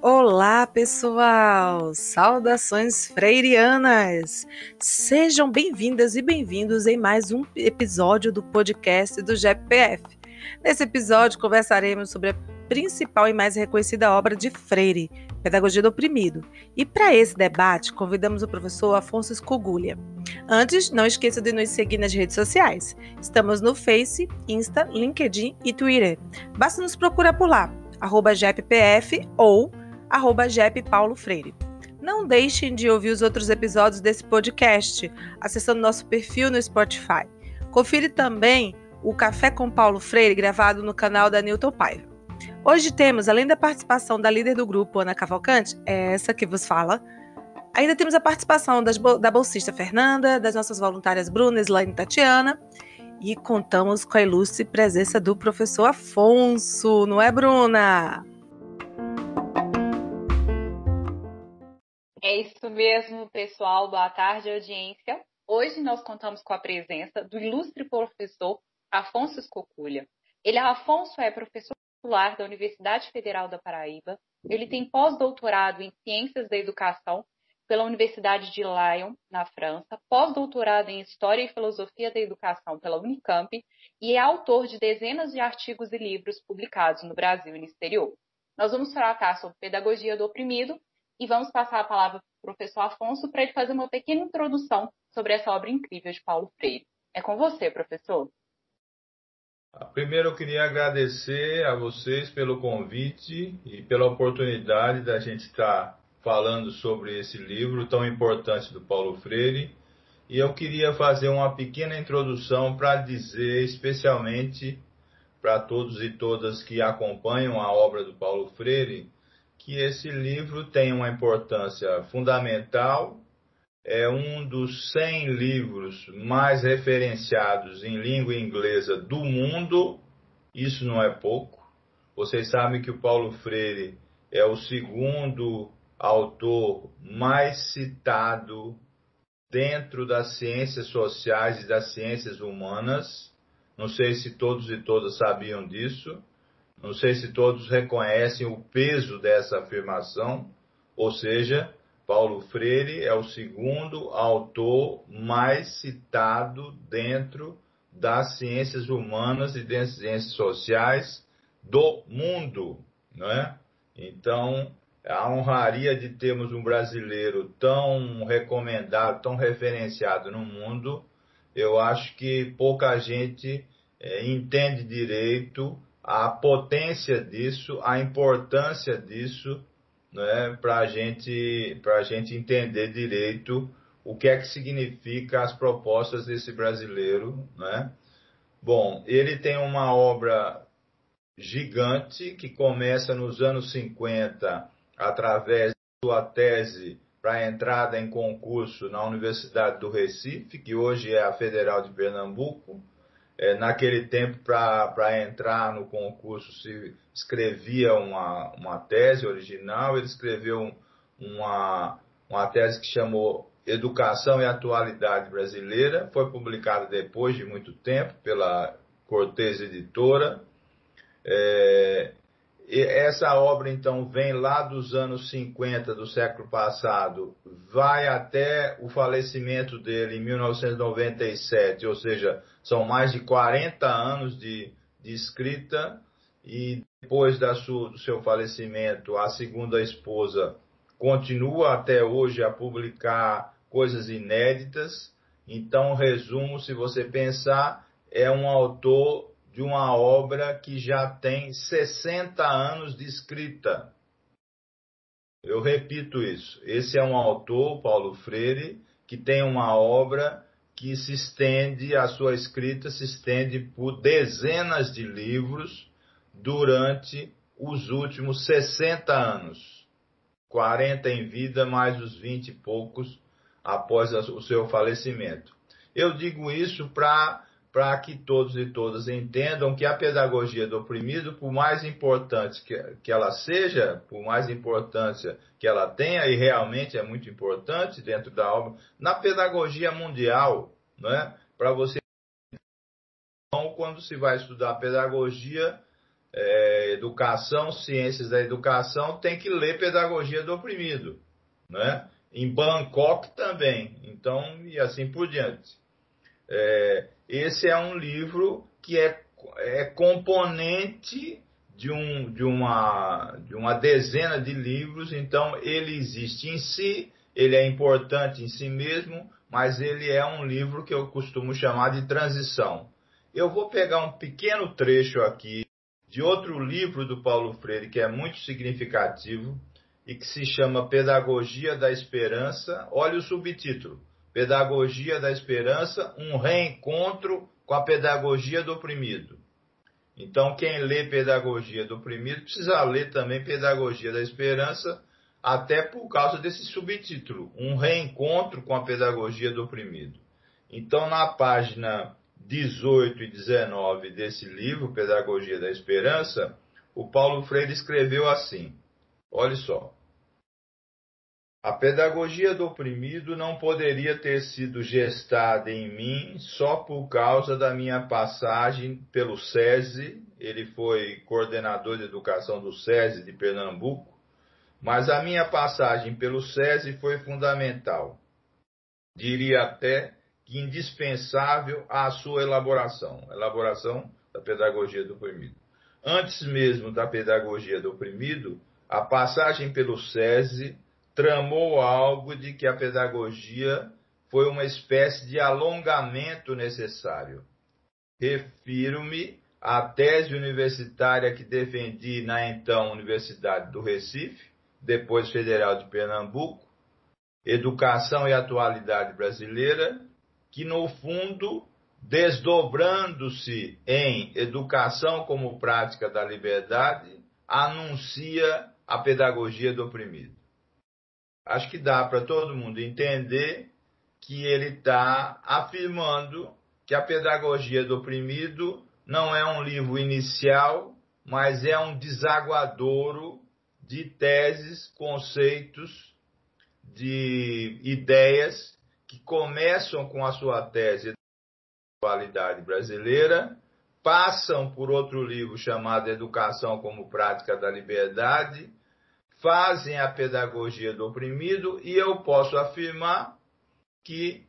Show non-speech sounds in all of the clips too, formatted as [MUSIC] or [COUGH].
Olá, pessoal! Saudações freirianas! Sejam bem-vindas e bem-vindos em mais um episódio do podcast do GEPF. Nesse episódio, conversaremos sobre a principal e mais reconhecida obra de Freire, Pedagogia do Oprimido. E para esse debate, convidamos o professor Afonso Escogulha. Antes, não esqueça de nos seguir nas redes sociais. Estamos no Face, Insta, LinkedIn e Twitter. Basta nos procurar por lá, arroba ou arroba Freire. Não deixem de ouvir os outros episódios desse podcast, acessando nosso perfil no Spotify. Confira também o Café com Paulo Freire, gravado no canal da Newton Paiva. Hoje temos, além da participação da líder do grupo, Ana Cavalcante, é essa que vos fala, ainda temos a participação das, da bolsista Fernanda, das nossas voluntárias Bruna, Slaine e Tatiana, e contamos com a ilustre presença do professor Afonso, não é, Bruna? É isso mesmo, pessoal. Boa tarde, audiência. Hoje nós contamos com a presença do ilustre professor Afonso Escoculha. Ele, Afonso, é professor titular da Universidade Federal da Paraíba. Ele tem pós-doutorado em Ciências da Educação pela Universidade de Lyon, na França, pós-doutorado em História e Filosofia da Educação pela Unicamp e é autor de dezenas de artigos e livros publicados no Brasil e no exterior. Nós vamos tratar sobre pedagogia do oprimido e vamos passar a palavra para o professor Afonso para ele fazer uma pequena introdução sobre essa obra incrível de Paulo Freire. É com você, professor. Ah, primeiro, eu queria agradecer a vocês pelo convite e pela oportunidade da gente estar falando sobre esse livro tão importante do Paulo Freire. E eu queria fazer uma pequena introdução para dizer, especialmente para todos e todas que acompanham a obra do Paulo Freire, que esse livro tem uma importância fundamental, é um dos 100 livros mais referenciados em língua inglesa do mundo, isso não é pouco. Vocês sabem que o Paulo Freire é o segundo autor mais citado dentro das ciências sociais e das ciências humanas. Não sei se todos e todas sabiam disso. Não sei se todos reconhecem o peso dessa afirmação, ou seja, Paulo Freire é o segundo autor mais citado dentro das ciências humanas e das ciências sociais do mundo, não é? Então, a honraria de termos um brasileiro tão recomendado, tão referenciado no mundo, eu acho que pouca gente é, entende direito a potência disso, a importância disso, né, para gente, a gente entender direito o que é que significa as propostas desse brasileiro. Né? Bom, ele tem uma obra gigante que começa nos anos 50 através da sua tese para entrada em concurso na Universidade do Recife, que hoje é a Federal de Pernambuco, é, naquele tempo, para entrar no concurso, se escrevia uma, uma tese original, ele escreveu uma, uma tese que chamou Educação e Atualidade Brasileira, foi publicada depois de muito tempo pela Cortez Editora. É, essa obra, então, vem lá dos anos 50 do século passado, vai até o falecimento dele em 1997, ou seja, são mais de 40 anos de, de escrita, e depois da sua, do seu falecimento, a segunda esposa continua até hoje a publicar coisas inéditas. Então, resumo, se você pensar, é um autor de uma obra que já tem 60 anos de escrita. Eu repito isso. Esse é um autor, Paulo Freire, que tem uma obra que se estende, a sua escrita se estende por dezenas de livros durante os últimos 60 anos. 40 em vida, mais os 20 e poucos após o seu falecimento. Eu digo isso para para que todos e todas entendam que a pedagogia do oprimido, por mais importante que, que ela seja, por mais importância que ela tenha, e realmente é muito importante dentro da obra, na pedagogia mundial, né, para você quando se vai estudar pedagogia, é, educação, ciências da educação, tem que ler Pedagogia do Oprimido, né? Em Bangkok também, então e assim por diante. É, esse é um livro que é, é componente de, um, de, uma, de uma dezena de livros, então ele existe em si, ele é importante em si mesmo, mas ele é um livro que eu costumo chamar de transição. Eu vou pegar um pequeno trecho aqui de outro livro do Paulo Freire que é muito significativo e que se chama Pedagogia da Esperança. Olha o subtítulo: Pedagogia da Esperança, um reencontro com a pedagogia do oprimido. Então, quem lê Pedagogia do Oprimido precisa ler também Pedagogia da Esperança, até por causa desse subtítulo, um reencontro com a pedagogia do oprimido. Então, na página 18 e 19 desse livro, Pedagogia da Esperança, o Paulo Freire escreveu assim: olhe só. A pedagogia do oprimido não poderia ter sido gestada em mim só por causa da minha passagem pelo SESI, ele foi coordenador de educação do SESI de Pernambuco, mas a minha passagem pelo SESI foi fundamental. Diria até que indispensável à sua elaboração, elaboração da pedagogia do oprimido. Antes mesmo da pedagogia do oprimido, a passagem pelo SESI tramou algo de que a pedagogia foi uma espécie de alongamento necessário. Refiro-me à tese universitária que defendi na então Universidade do Recife, depois Federal de Pernambuco, Educação e Atualidade Brasileira, que no fundo, desdobrando-se em educação como prática da liberdade, anuncia a pedagogia do oprimido. Acho que dá para todo mundo entender que ele está afirmando que a pedagogia do oprimido não é um livro inicial, mas é um desaguadouro de teses, conceitos, de ideias que começam com a sua tese da qualidade brasileira, passam por outro livro chamado Educação como Prática da Liberdade, fazem a pedagogia do oprimido e eu posso afirmar que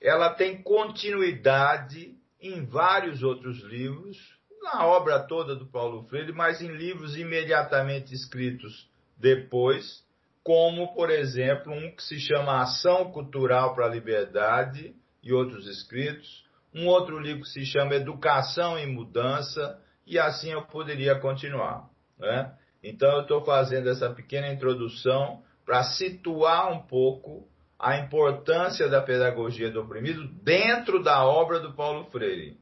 ela tem continuidade em vários outros livros, na obra toda do Paulo Freire, mas em livros imediatamente escritos depois, como, por exemplo, um que se chama Ação Cultural para a Liberdade e outros escritos, um outro livro que se chama Educação em Mudança, e assim eu poderia continuar. Né? Então, eu estou fazendo essa pequena introdução para situar um pouco a importância da pedagogia do oprimido dentro da obra do Paulo Freire.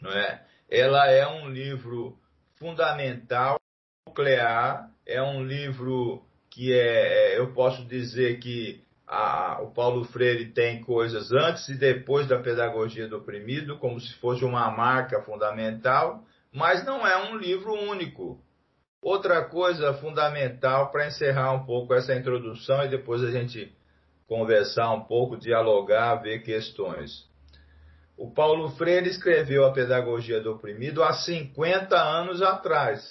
Não é? Ela é um livro fundamental, nuclear, é um livro que é, é, eu posso dizer que a, o Paulo Freire tem coisas antes e depois da pedagogia do oprimido, como se fosse uma marca fundamental, mas não é um livro único. Outra coisa fundamental para encerrar um pouco essa introdução e depois a gente conversar um pouco, dialogar, ver questões. O Paulo Freire escreveu a Pedagogia do Oprimido há 50 anos atrás.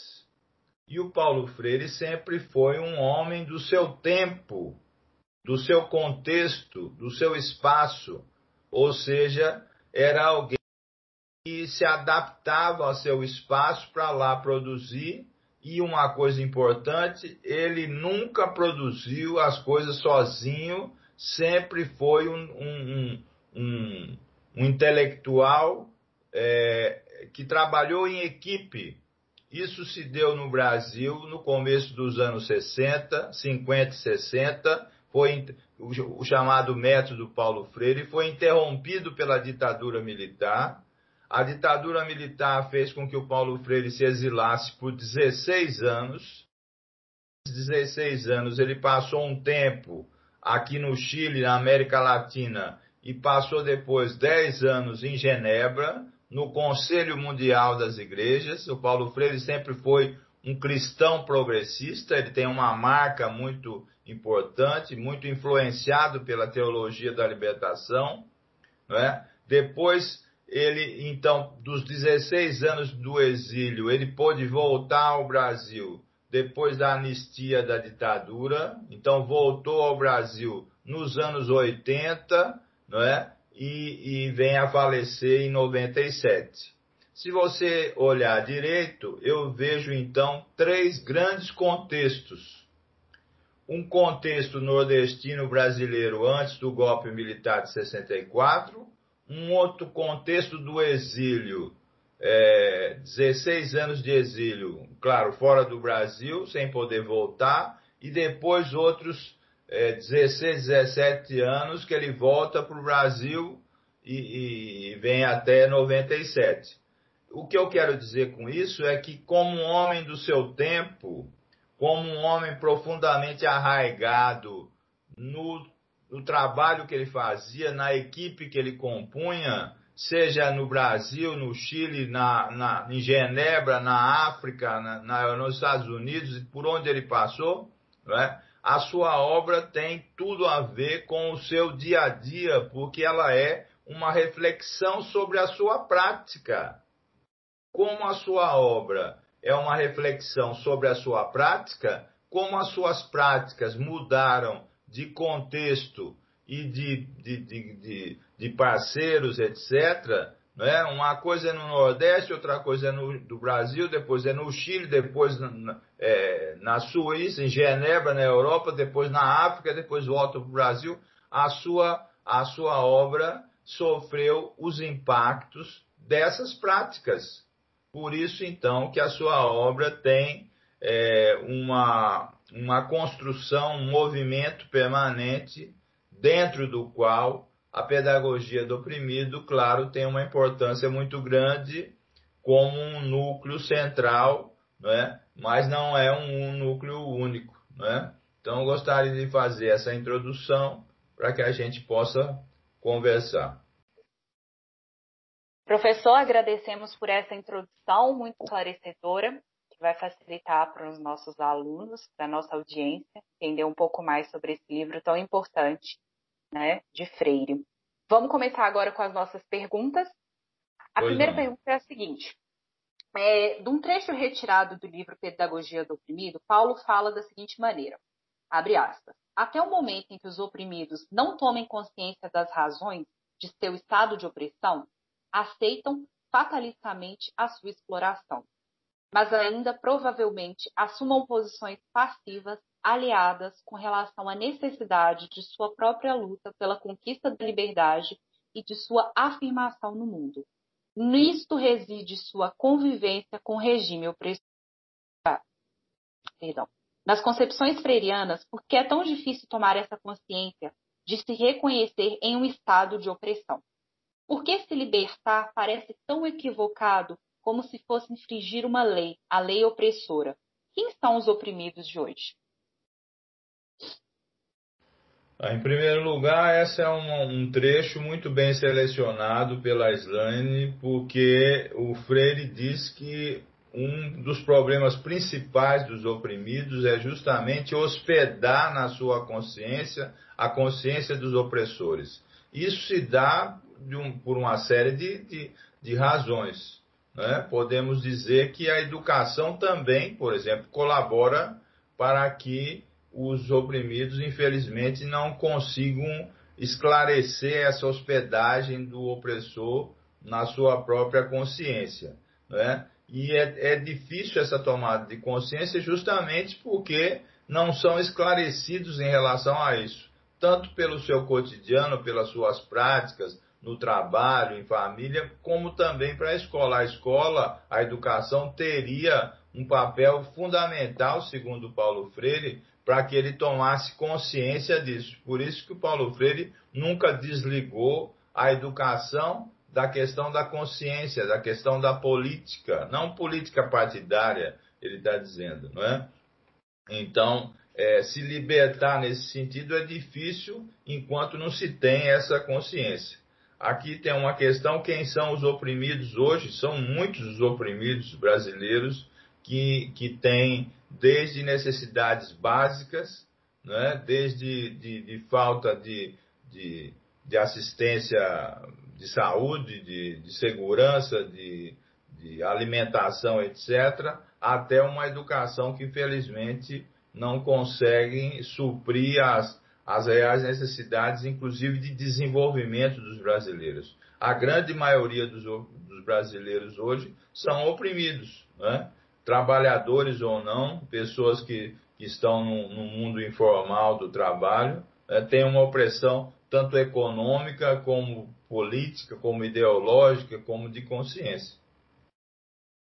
E o Paulo Freire sempre foi um homem do seu tempo, do seu contexto, do seu espaço, ou seja, era alguém que se adaptava ao seu espaço para lá produzir. E uma coisa importante, ele nunca produziu as coisas sozinho, sempre foi um, um, um, um intelectual é, que trabalhou em equipe isso se deu no Brasil no começo dos anos 60, 50 e 60, foi o, chamado método Paulo Freire foi interrompido pela ditadura militar. A ditadura militar fez com que o Paulo Freire se exilasse por 16 anos. 16 anos ele passou um tempo aqui no Chile, na América Latina, e passou depois 10 anos em Genebra, no Conselho Mundial das Igrejas. O Paulo Freire sempre foi um cristão progressista, ele tem uma marca muito importante, muito influenciado pela teologia da libertação. É? Depois ele, então, dos 16 anos do exílio, ele pôde voltar ao Brasil depois da anistia da ditadura, então voltou ao Brasil nos anos 80, não é? E, e vem a falecer em 97. Se você olhar direito, eu vejo então três grandes contextos. Um contexto nordestino brasileiro antes do golpe militar de 64, um outro contexto do exílio, é, 16 anos de exílio, claro, fora do Brasil, sem poder voltar, e depois outros é, 16, 17 anos que ele volta para o Brasil e, e vem até 97. O que eu quero dizer com isso é que, como um homem do seu tempo, como um homem profundamente arraigado no no trabalho que ele fazia, na equipe que ele compunha, seja no Brasil, no Chile, na, na, em Genebra, na África, na, na, nos Estados Unidos, por onde ele passou, é? a sua obra tem tudo a ver com o seu dia a dia, porque ela é uma reflexão sobre a sua prática. Como a sua obra é uma reflexão sobre a sua prática, como as suas práticas mudaram de contexto e de, de, de, de, parceiros, etc. Né? Uma coisa é no Nordeste, outra coisa é no do Brasil, depois é no Chile, depois na, é, na Suíça, em Genebra, na Europa, depois na África, depois volta para o Brasil. A sua, a sua obra sofreu os impactos dessas práticas. Por isso, então, que a sua obra tem é, uma, uma construção, um movimento permanente dentro do qual a pedagogia do oprimido, claro, tem uma importância muito grande como um núcleo central, né? mas não é um núcleo único. Né? Então, eu gostaria de fazer essa introdução para que a gente possa conversar. Professor, agradecemos por essa introdução muito esclarecedora vai facilitar para os nossos alunos, para a nossa audiência, entender um pouco mais sobre esse livro tão importante, né, de Freire. Vamos começar agora com as nossas perguntas. A pois primeira não. pergunta é a seguinte: é, de um trecho retirado do livro Pedagogia do Oprimido, Paulo fala da seguinte maneira: abre aspas. Até o momento em que os oprimidos não tomem consciência das razões de seu estado de opressão, aceitam fatalistamente a sua exploração mas ainda provavelmente assumam posições passivas aliadas com relação à necessidade de sua própria luta pela conquista da liberdade e de sua afirmação no mundo. Nisto reside sua convivência com o regime opressor. Perdão. Nas concepções freirianas, por que é tão difícil tomar essa consciência de se reconhecer em um estado de opressão? Por que se libertar parece tão equivocado como se fosse infringir uma lei, a lei opressora. Quem são os oprimidos de hoje? Em primeiro lugar, esse é um, um, trecho muito bem selecionado pela Slane, porque o Freire diz que um dos problemas principais dos oprimidos é justamente hospedar na sua consciência a consciência dos opressores. Isso se dá um, por uma série de, de, de razões né, podemos dizer que a educação também, por exemplo, colabora para que os oprimidos, infelizmente, não consigam esclarecer essa hospedagem do opressor na sua própria consciência. Né? E é, é difícil essa tomada de consciência justamente porque não são esclarecidos em relação a isso, tanto pelo seu cotidiano, pelas suas práticas, no trabalho, em família, como também para a escola. A escola, a educação teria um papel fundamental, segundo Paulo Freire, para que ele tomasse consciência disso. Por isso que o Paulo Freire nunca desligou a educação da questão da consciência, da questão da política, não política partidária, ele está dizendo, não é? Então, é, se libertar nesse sentido é difícil enquanto não se tem essa consciência. Aqui tem uma questão: quem são os oprimidos hoje? São muitos os oprimidos brasileiros que, que têm desde necessidades básicas, né, desde de, de falta de, de, de assistência de saúde, de, de segurança, de, de alimentação, etc., até uma educação que, infelizmente, não consegue suprir as, as reais necessidades, inclusive de desenvolvimento dos brasileiros. A grande maioria dos, dos brasileiros hoje são oprimidos, né? trabalhadores ou não, pessoas que, que estão no, no, mundo informal do trabalho, né? têm uma opressão tanto econômica como política, como ideológica, como de consciência.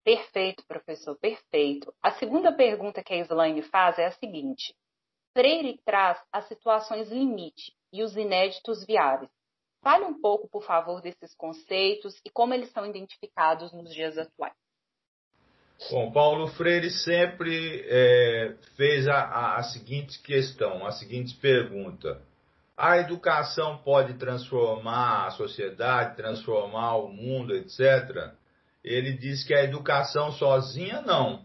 Perfeito, professor, perfeito. A segunda pergunta que a Islaine faz é a seguinte: Freire traz as situações limite e os inéditos viáveis. Fale um pouco, por favor, desses conceitos e como eles são identificados nos dias atuais. Bom, Paulo Freire sempre é, fez a, a, seguinte questão, a seguinte pergunta: a educação pode transformar a sociedade, transformar o mundo, etc. Ele diz que a educação sozinha não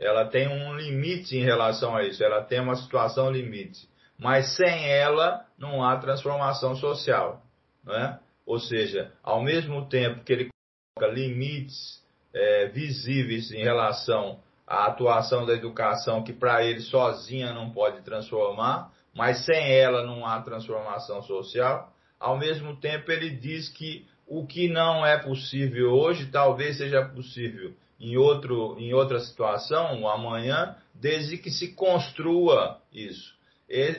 ela tem um limite em relação a isso, ela tem uma situação limite. Mas sem ela não há transformação social. Né? Ou seja, ao mesmo tempo que ele coloca limites é, visíveis em relação à atuação da educação, que para ele sozinha não pode transformar, mas sem ela não há transformação social, ao mesmo tempo ele diz que o que não é possível hoje talvez seja possível em, outro, em outra situação, amanhã, desde que se construa isso.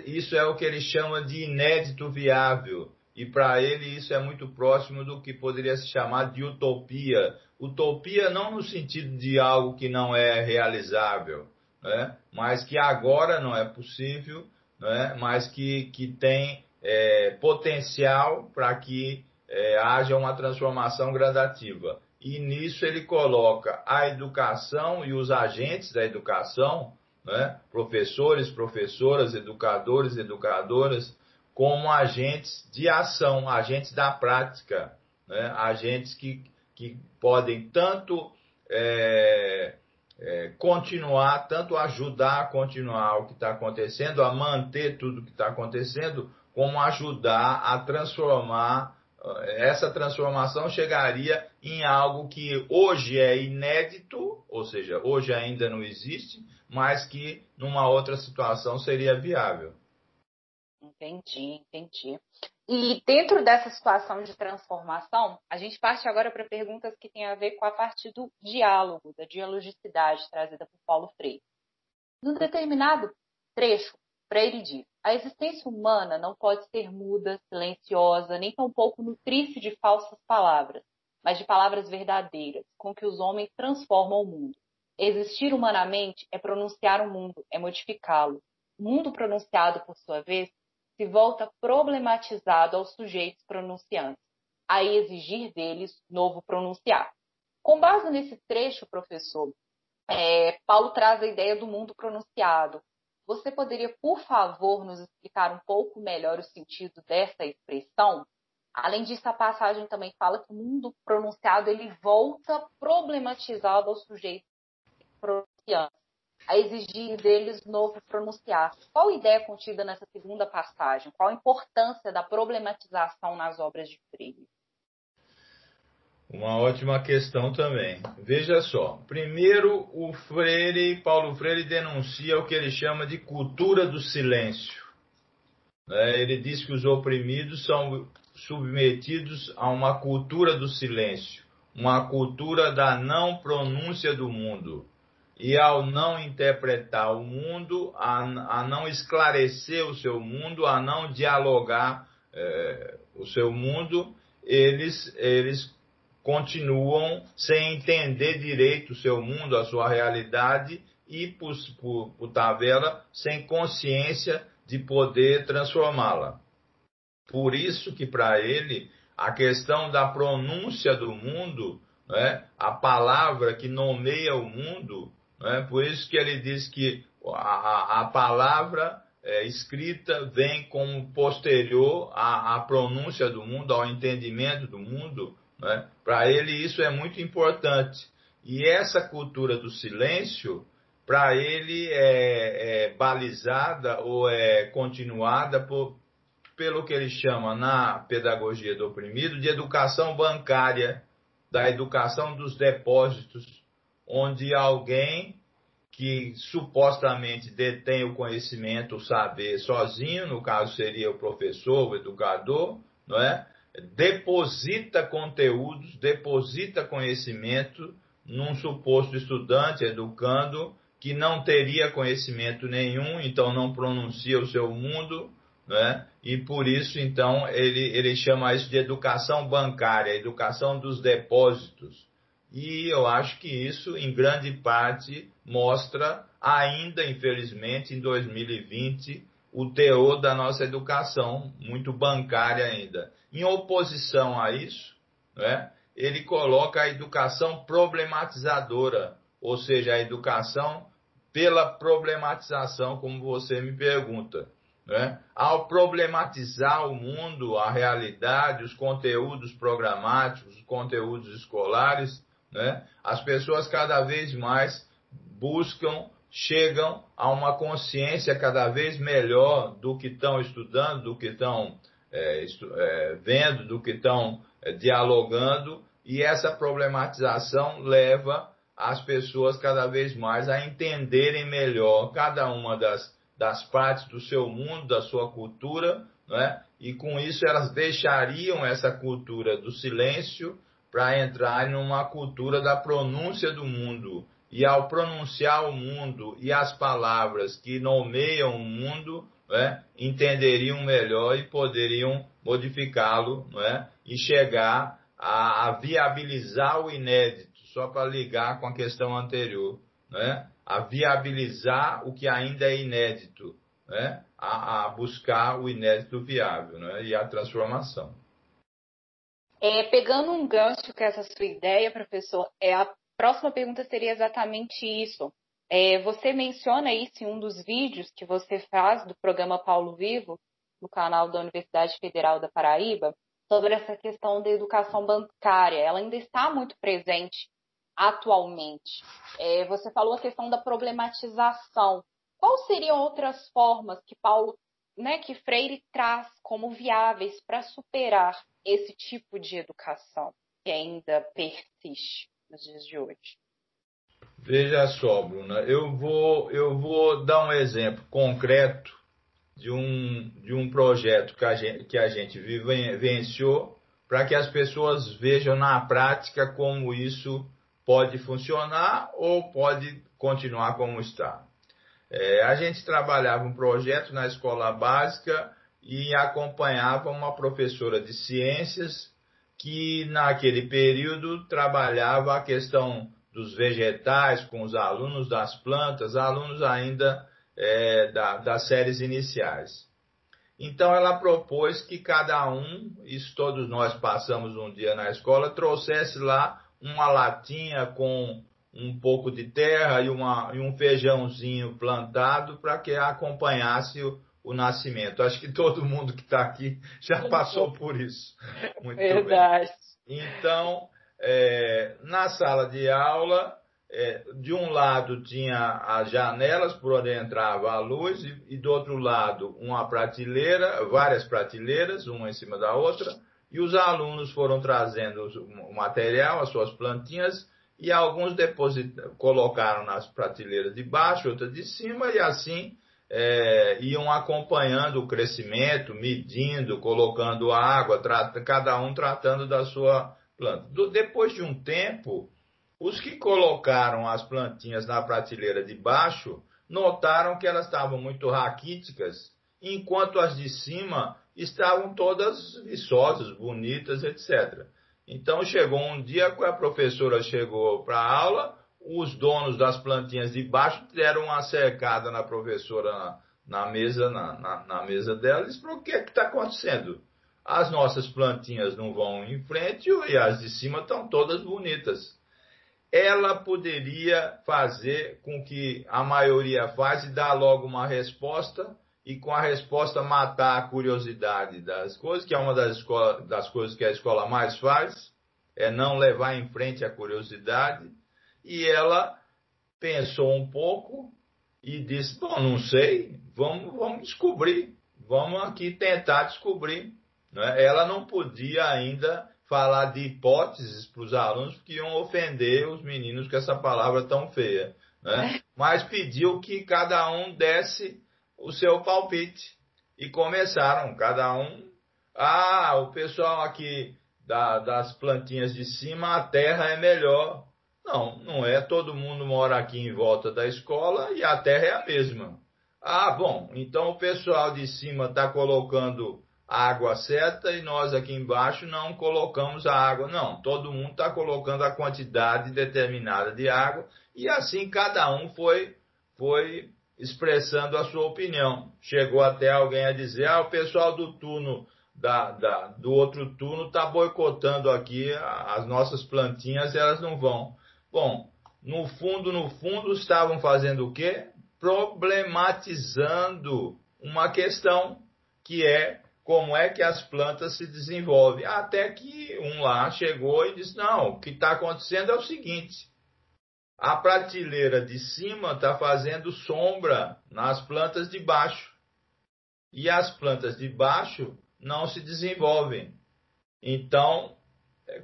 Isso é o que ele chama de inédito viável. E para ele isso é muito próximo do que poderia se chamar de utopia. Utopia não no sentido de algo que não é realizável, né? mas que agora não é possível, né? mas que, que tem é, potencial para que é, haja uma transformação gradativa e nisso ele coloca a educação e os agentes da educação, né, professores, professoras, educadores, educadoras, como agentes de ação, agentes da prática, né, agentes que, que podem tanto é, é, continuar, tanto ajudar a continuar o que está acontecendo, a manter tudo o que está acontecendo, como ajudar a transformar essa transformação chegaria em algo que hoje é inédito, ou seja, hoje ainda não existe, mas que numa outra situação seria viável. Entendi, entendi. E dentro dessa situação de transformação, a gente parte agora para perguntas que têm a ver com a parte do diálogo, da dialogicidade trazida por Paulo Freire. Num determinado trecho, Freire diz: a existência humana não pode ser muda, silenciosa, nem tampouco nutrir-se de falsas palavras, mas de palavras verdadeiras, com que os homens transformam o mundo. Existir humanamente é pronunciar o mundo, é modificá-lo. O mundo pronunciado, por sua vez, se volta problematizado aos sujeitos pronunciantes, a exigir deles novo pronunciar. Com base nesse trecho, professor, é, Paulo traz a ideia do mundo pronunciado, você poderia, por favor, nos explicar um pouco melhor o sentido dessa expressão? Além disso, a passagem também fala que o mundo pronunciado ele volta problematizado ao sujeito pronunciante, a exigir deles novo pronunciar. Qual a ideia contida nessa segunda passagem? Qual a importância da problematização nas obras de Freire? Uma ótima questão também. Veja só. Primeiro, o Freire, Paulo Freire, denuncia o que ele chama de cultura do silêncio. Né? Ele diz que os oprimidos são submetidos a uma cultura do silêncio, uma cultura da não pronúncia do mundo. E ao não interpretar o mundo, a, a não esclarecer o seu mundo, a não dialogar é, o seu mundo, eles, eles continuam sem entender direito o seu mundo, a sua realidade e, por, por, por tabela, sem consciência de poder transformá-la. Por isso que para ele a questão da pronúncia do mundo, né, a palavra que nomeia o mundo, né, por isso que ele diz que a, a palavra é, escrita vem como posterior à, à pronúncia do mundo, ao entendimento do mundo, né? Para ele, isso é muito importante. E essa cultura do silêncio, para ele, é, é, balizada ou é continuada por, pelo que ele chama na pedagogia do oprimido de educação bancária, da educação dos depósitos, onde alguém que supostamente detém o conhecimento, o saber sozinho, no caso seria o professor, o educador, não é? Deposita conteúdos, deposita conhecimento num suposto estudante, educando, que não teria conhecimento nenhum, então não pronuncia o seu mundo, né? e por isso, então, ele, ele chama isso de educação bancária, educação dos depósitos. E eu acho que isso, em grande parte, mostra ainda, infelizmente, em 2020, o teor da nossa educação, muito bancária ainda. Em oposição a isso, né, ele coloca a educação problematizadora, ou seja, a educação pela problematização, como você me pergunta. Né? Ao problematizar o mundo, a realidade, os conteúdos programáticos, os conteúdos escolares, né? as pessoas cada vez mais buscam, chegam a uma consciência cada vez melhor do que estão estudando, do que estão é, é, vendo, do que estão é, dialogando, e essa problematização leva as pessoas cada vez mais a entenderem melhor cada uma das, das partes do seu mundo, da sua cultura, né? e com isso elas deixariam essa cultura do silêncio para entrar numa cultura da pronúncia do mundo. E ao pronunciar o mundo e as palavras que nomeiam o mundo, né, entenderiam melhor e poderiam modificá-lo né, e chegar a, a viabilizar o inédito só para ligar com a questão anterior, né? A viabilizar o que ainda é inédito, né? a, a buscar o inédito viável né? e a transformação. É, pegando um gancho com essa sua ideia, professor, é, a próxima pergunta seria exatamente isso. É, você menciona isso em um dos vídeos que você faz do programa Paulo Vivo, no canal da Universidade Federal da Paraíba, sobre essa questão da educação bancária. Ela ainda está muito presente atualmente. É, você falou a questão da problematização. Quais seriam outras formas que Paulo, né, que Freire traz como viáveis para superar esse tipo de educação que ainda persiste nos dias de hoje? Veja só, Bruna, eu vou, eu vou dar um exemplo concreto de um, de um projeto que a gente, que a gente vivenciou para que as pessoas vejam na prática como isso pode funcionar ou pode continuar como está. É, a gente trabalhava um projeto na escola básica e acompanhava uma professora de ciências que naquele período trabalhava a questão dos vegetais com os alunos das plantas, alunos ainda é, da, das séries iniciais. Então ela propôs que cada um, isso todos nós passamos um dia na escola, trouxesse lá uma latinha com um pouco de terra e, uma, e um feijãozinho plantado para que acompanhasse o, o, nascimento. Acho que todo mundo que está aqui já passou por isso. [LAUGHS] Muito Verdade. Bem. Então, é, na sala de aula, é, de um lado tinha as janelas por onde entrava a luz e, e do outro lado uma prateleira, várias prateleiras, uma em cima da outra e os alunos foram trazendo o material, as suas plantinhas, e alguns colocaram nas prateleiras de baixo, outras de cima, e assim é, iam acompanhando o crescimento, medindo, colocando água, cada um tratando da sua planta. Do, depois de um tempo, os que colocaram as plantinhas na prateleira de baixo notaram que elas estavam muito raquíticas, enquanto as de cima estavam todas viçosas, bonitas, etc. Então chegou um dia que a professora chegou para a aula, os donos das plantinhas de baixo deram uma cercada na professora na, na mesa na, na, na, mesa dela e disse, o que é está acontecendo? As nossas plantinhas não vão em frente e as de cima estão todas bonitas. Ela poderia fazer com que a maioria faz e dar logo uma resposta e com a resposta matar a curiosidade das coisas, que é uma das, escola, das coisas que a escola mais faz, é não levar em frente a curiosidade. E ela pensou um pouco e disse: Bom, não sei, vamos, vamos descobrir, vamos aqui tentar descobrir. Né? Ela não podia ainda falar de hipóteses para os alunos, porque iam ofender os meninos com essa palavra tão feia. Né? É. Mas pediu que cada um desse o seu palpite. E começaram, cada um. Ah, o pessoal aqui da, das plantinhas de cima, a terra é melhor. Não, não é. Todo mundo mora aqui em volta da escola e a terra é a mesma. Ah, bom, então o pessoal de cima está colocando a água certa e nós aqui embaixo não colocamos a água. Não, todo mundo está colocando a quantidade determinada de água e assim cada um foi, foi expressando a sua opinião. Chegou até alguém a dizer: ah, o pessoal do turno da, da, do outro turno está boicotando aqui as nossas plantinhas, elas não vão. Bom, no fundo, no fundo, estavam fazendo o quê? Problematizando uma questão que é como é que as plantas se desenvolvem. Até que um lá chegou e disse: não, o que está acontecendo é o seguinte. A prateleira de cima está fazendo sombra nas plantas de baixo. E as plantas de baixo não se desenvolvem. Então,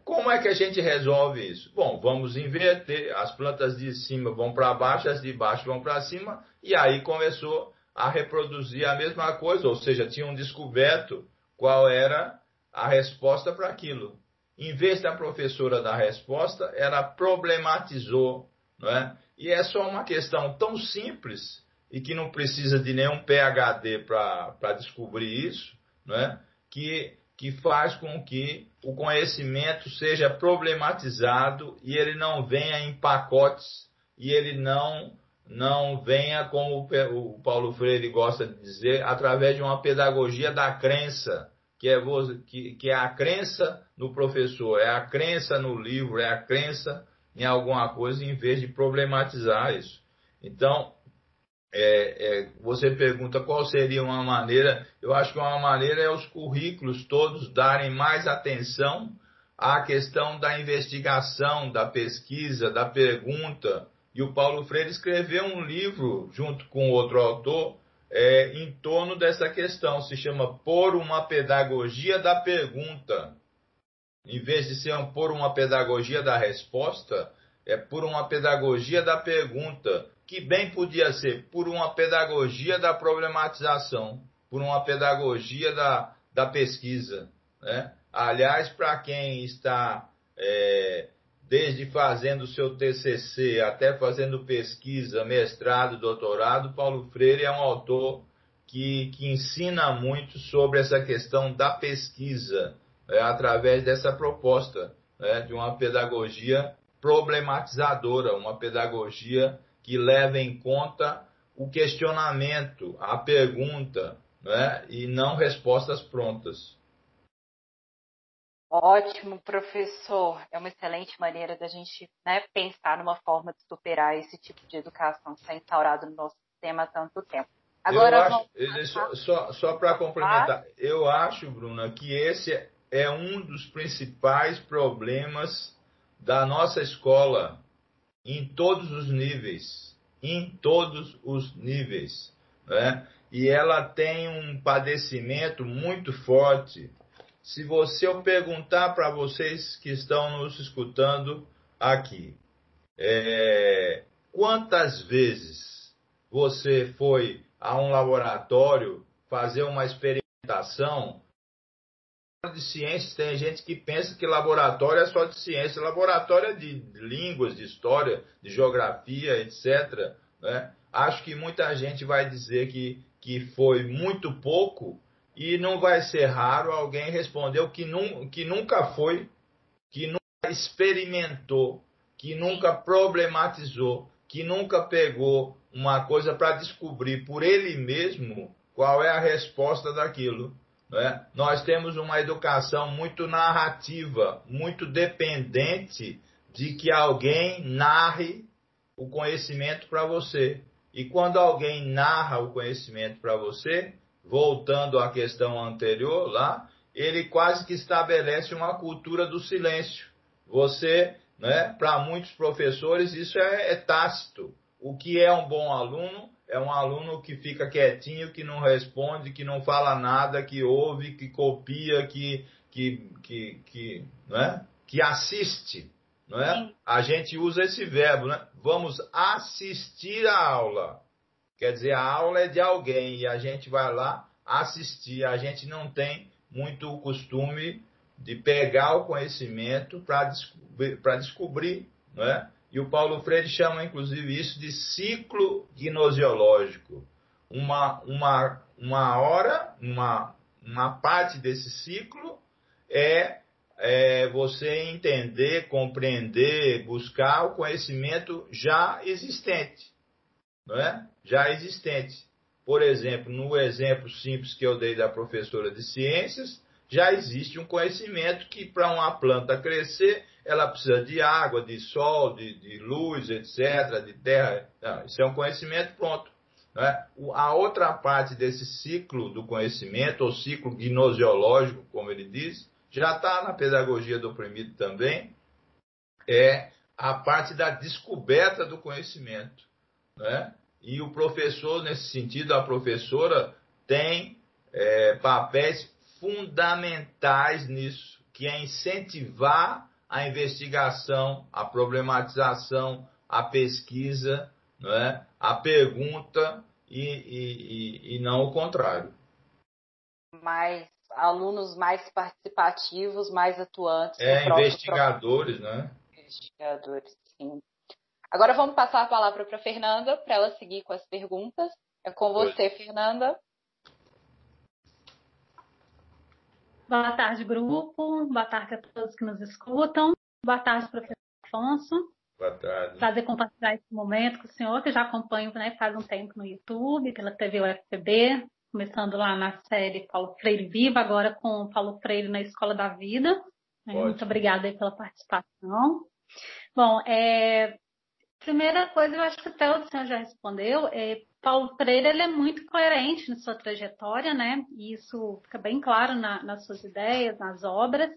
como é que a gente resolve isso? Bom, vamos inverter, as plantas de cima vão para baixo, as de baixo vão para cima, e aí começou a reproduzir a mesma coisa, ou seja, tinham descoberto qual era a resposta para aquilo. Em vez da professora dar resposta, ela problematizou, não é? E é só uma questão tão simples e que não precisa de nenhum PhD para descobrir isso, não é? que, que faz com que o conhecimento seja problematizado e ele não venha em pacotes e ele não não venha, como o Paulo Freire gosta de dizer, através de uma pedagogia da crença, que é, que, que é a crença no professor, é a crença no livro, é a crença em alguma coisa, em vez de problematizar isso. Então, é, é, você pergunta qual seria uma maneira, eu acho que uma maneira é os currículos todos darem mais atenção à questão da investigação, da pesquisa, da pergunta. E o Paulo Freire escreveu um livro, junto com outro autor, é, em torno dessa questão. Se chama Por uma Pedagogia da Pergunta. Em vez de ser por uma pedagogia da resposta, é por uma pedagogia da pergunta que bem podia ser por uma pedagogia da problematização, por uma pedagogia da, da pesquisa. Né? Aliás, para quem está é, desde fazendo seu TCC até fazendo pesquisa, mestrado, doutorado, Paulo Freire é um autor que, que ensina muito sobre essa questão da pesquisa, é, através dessa proposta né, de uma pedagogia problematizadora, uma pedagogia que leva em conta o questionamento, a pergunta, né? e não respostas prontas. Ótimo, professor. É uma excelente maneira da gente né, pensar numa forma de superar esse tipo de educação que está instaurado no nosso sistema há tanto tempo. Agora, eu acho, só, só, só para complementar, eu acho, Bruna, que esse é um dos principais problemas da nossa escola em todos os níveis, em todos os níveis, né? E ela tem um padecimento muito forte. Se você eu perguntar para vocês que estão nos escutando aqui, é, quantas vezes você foi a um laboratório fazer uma experimentação de ciências, tem gente que pensa que laboratório é só de ciência, laboratório é de línguas, de história, de geografia, etc. Né? Acho que muita gente vai dizer que, que foi muito pouco e não vai ser raro alguém responder que, num, que nunca foi, que nunca experimentou, que nunca problematizou, que nunca pegou uma coisa para descobrir por ele mesmo qual é a resposta daquilo. Né? Nós temos uma educação muito narrativa, muito dependente de que alguém narre o conhecimento para você. E quando alguém narra o conhecimento para você, voltando à questão anterior lá, ele quase que estabelece uma cultura do silêncio. Você, né, para muitos professores, isso é, é tácito. O que é um bom aluno é um aluno que fica quietinho, que não responde, que não fala nada, que ouve, que copia, que, que, que, que, não é? que assiste. Não é? A gente usa esse verbo, né? Vamos assistir a aula. Quer dizer, a aula é de alguém e a gente vai lá assistir. A gente não tem muito o costume de pegar o conhecimento para descobrir, descobrir, não é? E o Paulo Freire chama, inclusive, isso de ciclo gnosiológico. Uma, uma, uma hora, uma, uma parte desse ciclo é, é você entender, compreender, buscar o conhecimento já existente. Não é? Já existente. Por exemplo, no exemplo simples que eu dei da professora de ciências, já existe um conhecimento que para uma planta crescer, ela precisa de água, de sol, de, de luz, etc., de terra. Não, isso é um conhecimento pronto. É? A outra parte desse ciclo do conhecimento, ou ciclo gnosiológico, como ele diz, já está na pedagogia do oprimido também, é a parte da descoberta do conhecimento. Né? E o professor, nesse sentido, a professora tem é, papéis fundamentais nisso, que é incentivar a investigação, a problematização, a pesquisa, não é? a pergunta e, e, e não o contrário. Mais alunos mais participativos, mais atuantes. É, investigadores, né? Investigadores, sim. Agora vamos passar a palavra para a Fernanda, para ela seguir com as perguntas. É com você, Fernanda. Boa tarde, grupo. Boa tarde a todos que nos escutam. Boa tarde, professor Afonso. Boa tarde. Prazer compartilhar esse momento com o senhor, que já acompanho né, faz um tempo no YouTube, pela TV UFPB, começando lá na série Paulo Freire Viva, agora com Paulo Freire na Escola da Vida. É, muito obrigada pela participação. Bom, é, primeira coisa, eu acho que até o senhor já respondeu, é, Paulo Freire ele é muito coerente na sua trajetória, né? E isso fica bem claro na, nas suas ideias, nas obras.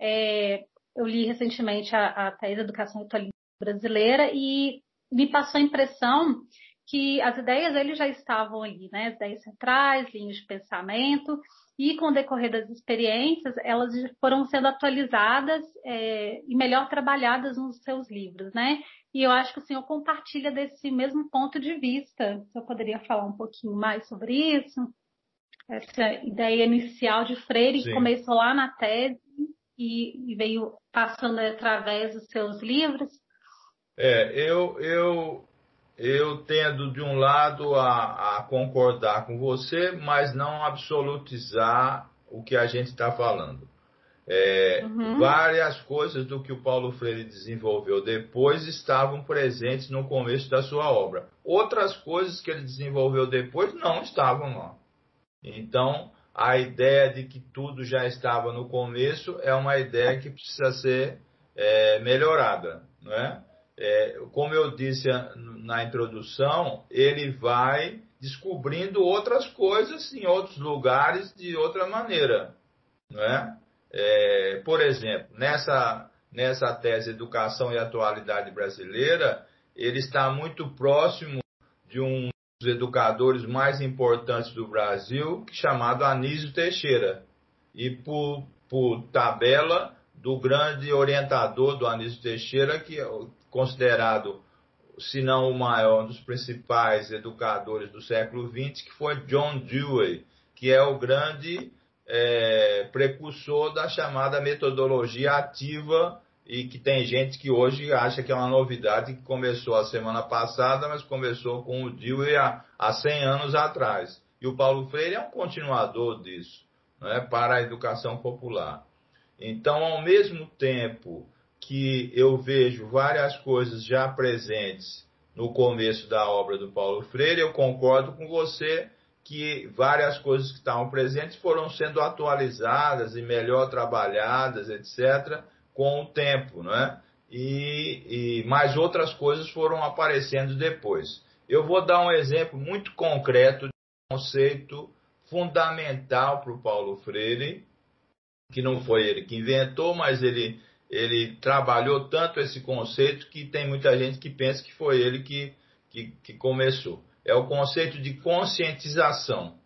É, eu li recentemente a, a Tese Educação Católica Brasileira e me passou a impressão que as ideias dele já estavam ali, né? As ideias centrais, linhas de pensamento, e com o decorrer das experiências, elas foram sendo atualizadas é, e melhor trabalhadas nos seus livros, né? E eu acho que o senhor compartilha desse mesmo ponto de vista. O senhor poderia falar um pouquinho mais sobre isso? Essa ideia inicial de Freire, Sim. que começou lá na tese e, e veio passando através dos seus livros? É, eu, eu, eu tendo de um lado a, a concordar com você, mas não absolutizar o que a gente está falando. É, uhum. Várias coisas do que o Paulo Freire desenvolveu depois estavam presentes no começo da sua obra. Outras coisas que ele desenvolveu depois não estavam lá. Então, a ideia de que tudo já estava no começo é uma ideia que precisa ser é, melhorada. Não é? É, como eu disse na introdução, ele vai descobrindo outras coisas em outros lugares de outra maneira. Não é? Por exemplo, nessa, nessa tese Educação e Atualidade Brasileira, ele está muito próximo de um dos educadores mais importantes do Brasil, chamado Anísio Teixeira. E por, por tabela do grande orientador do Anísio Teixeira, que é considerado, se não o maior, um dos principais educadores do século XX, que foi John Dewey, que é o grande é, precursor da chamada metodologia ativa e que tem gente que hoje acha que é uma novidade que começou a semana passada, mas começou com o Dewey há, há 100 anos atrás. E o Paulo Freire é um continuador disso, é, para a educação popular. Então, ao mesmo tempo que eu vejo várias coisas já presentes no começo da obra do Paulo Freire, eu concordo com você que várias coisas que estavam presentes foram sendo atualizadas e melhor trabalhadas, etc., com o tempo, né? E, e mais outras coisas foram aparecendo depois. Eu vou dar um exemplo muito concreto de um conceito fundamental para o Paulo Freire, que não foi ele que inventou, mas ele, ele trabalhou tanto esse conceito que tem muita gente que pensa que foi ele que, que, que começou é o conceito de conscientização.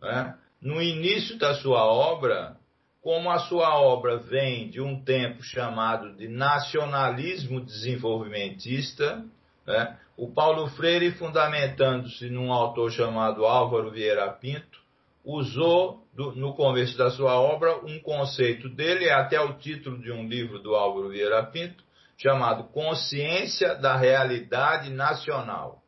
Né? No início da sua obra, como a sua obra vem de um tempo chamado de nacionalismo desenvolvimentista, né? o Paulo Freire, fundamentando-se num autor chamado Álvaro Vieira Pinto, usou do, no começo da sua obra um conceito dele, é até o título de um livro do Álvaro Vieira Pinto, chamado Consciência da Realidade Nacional.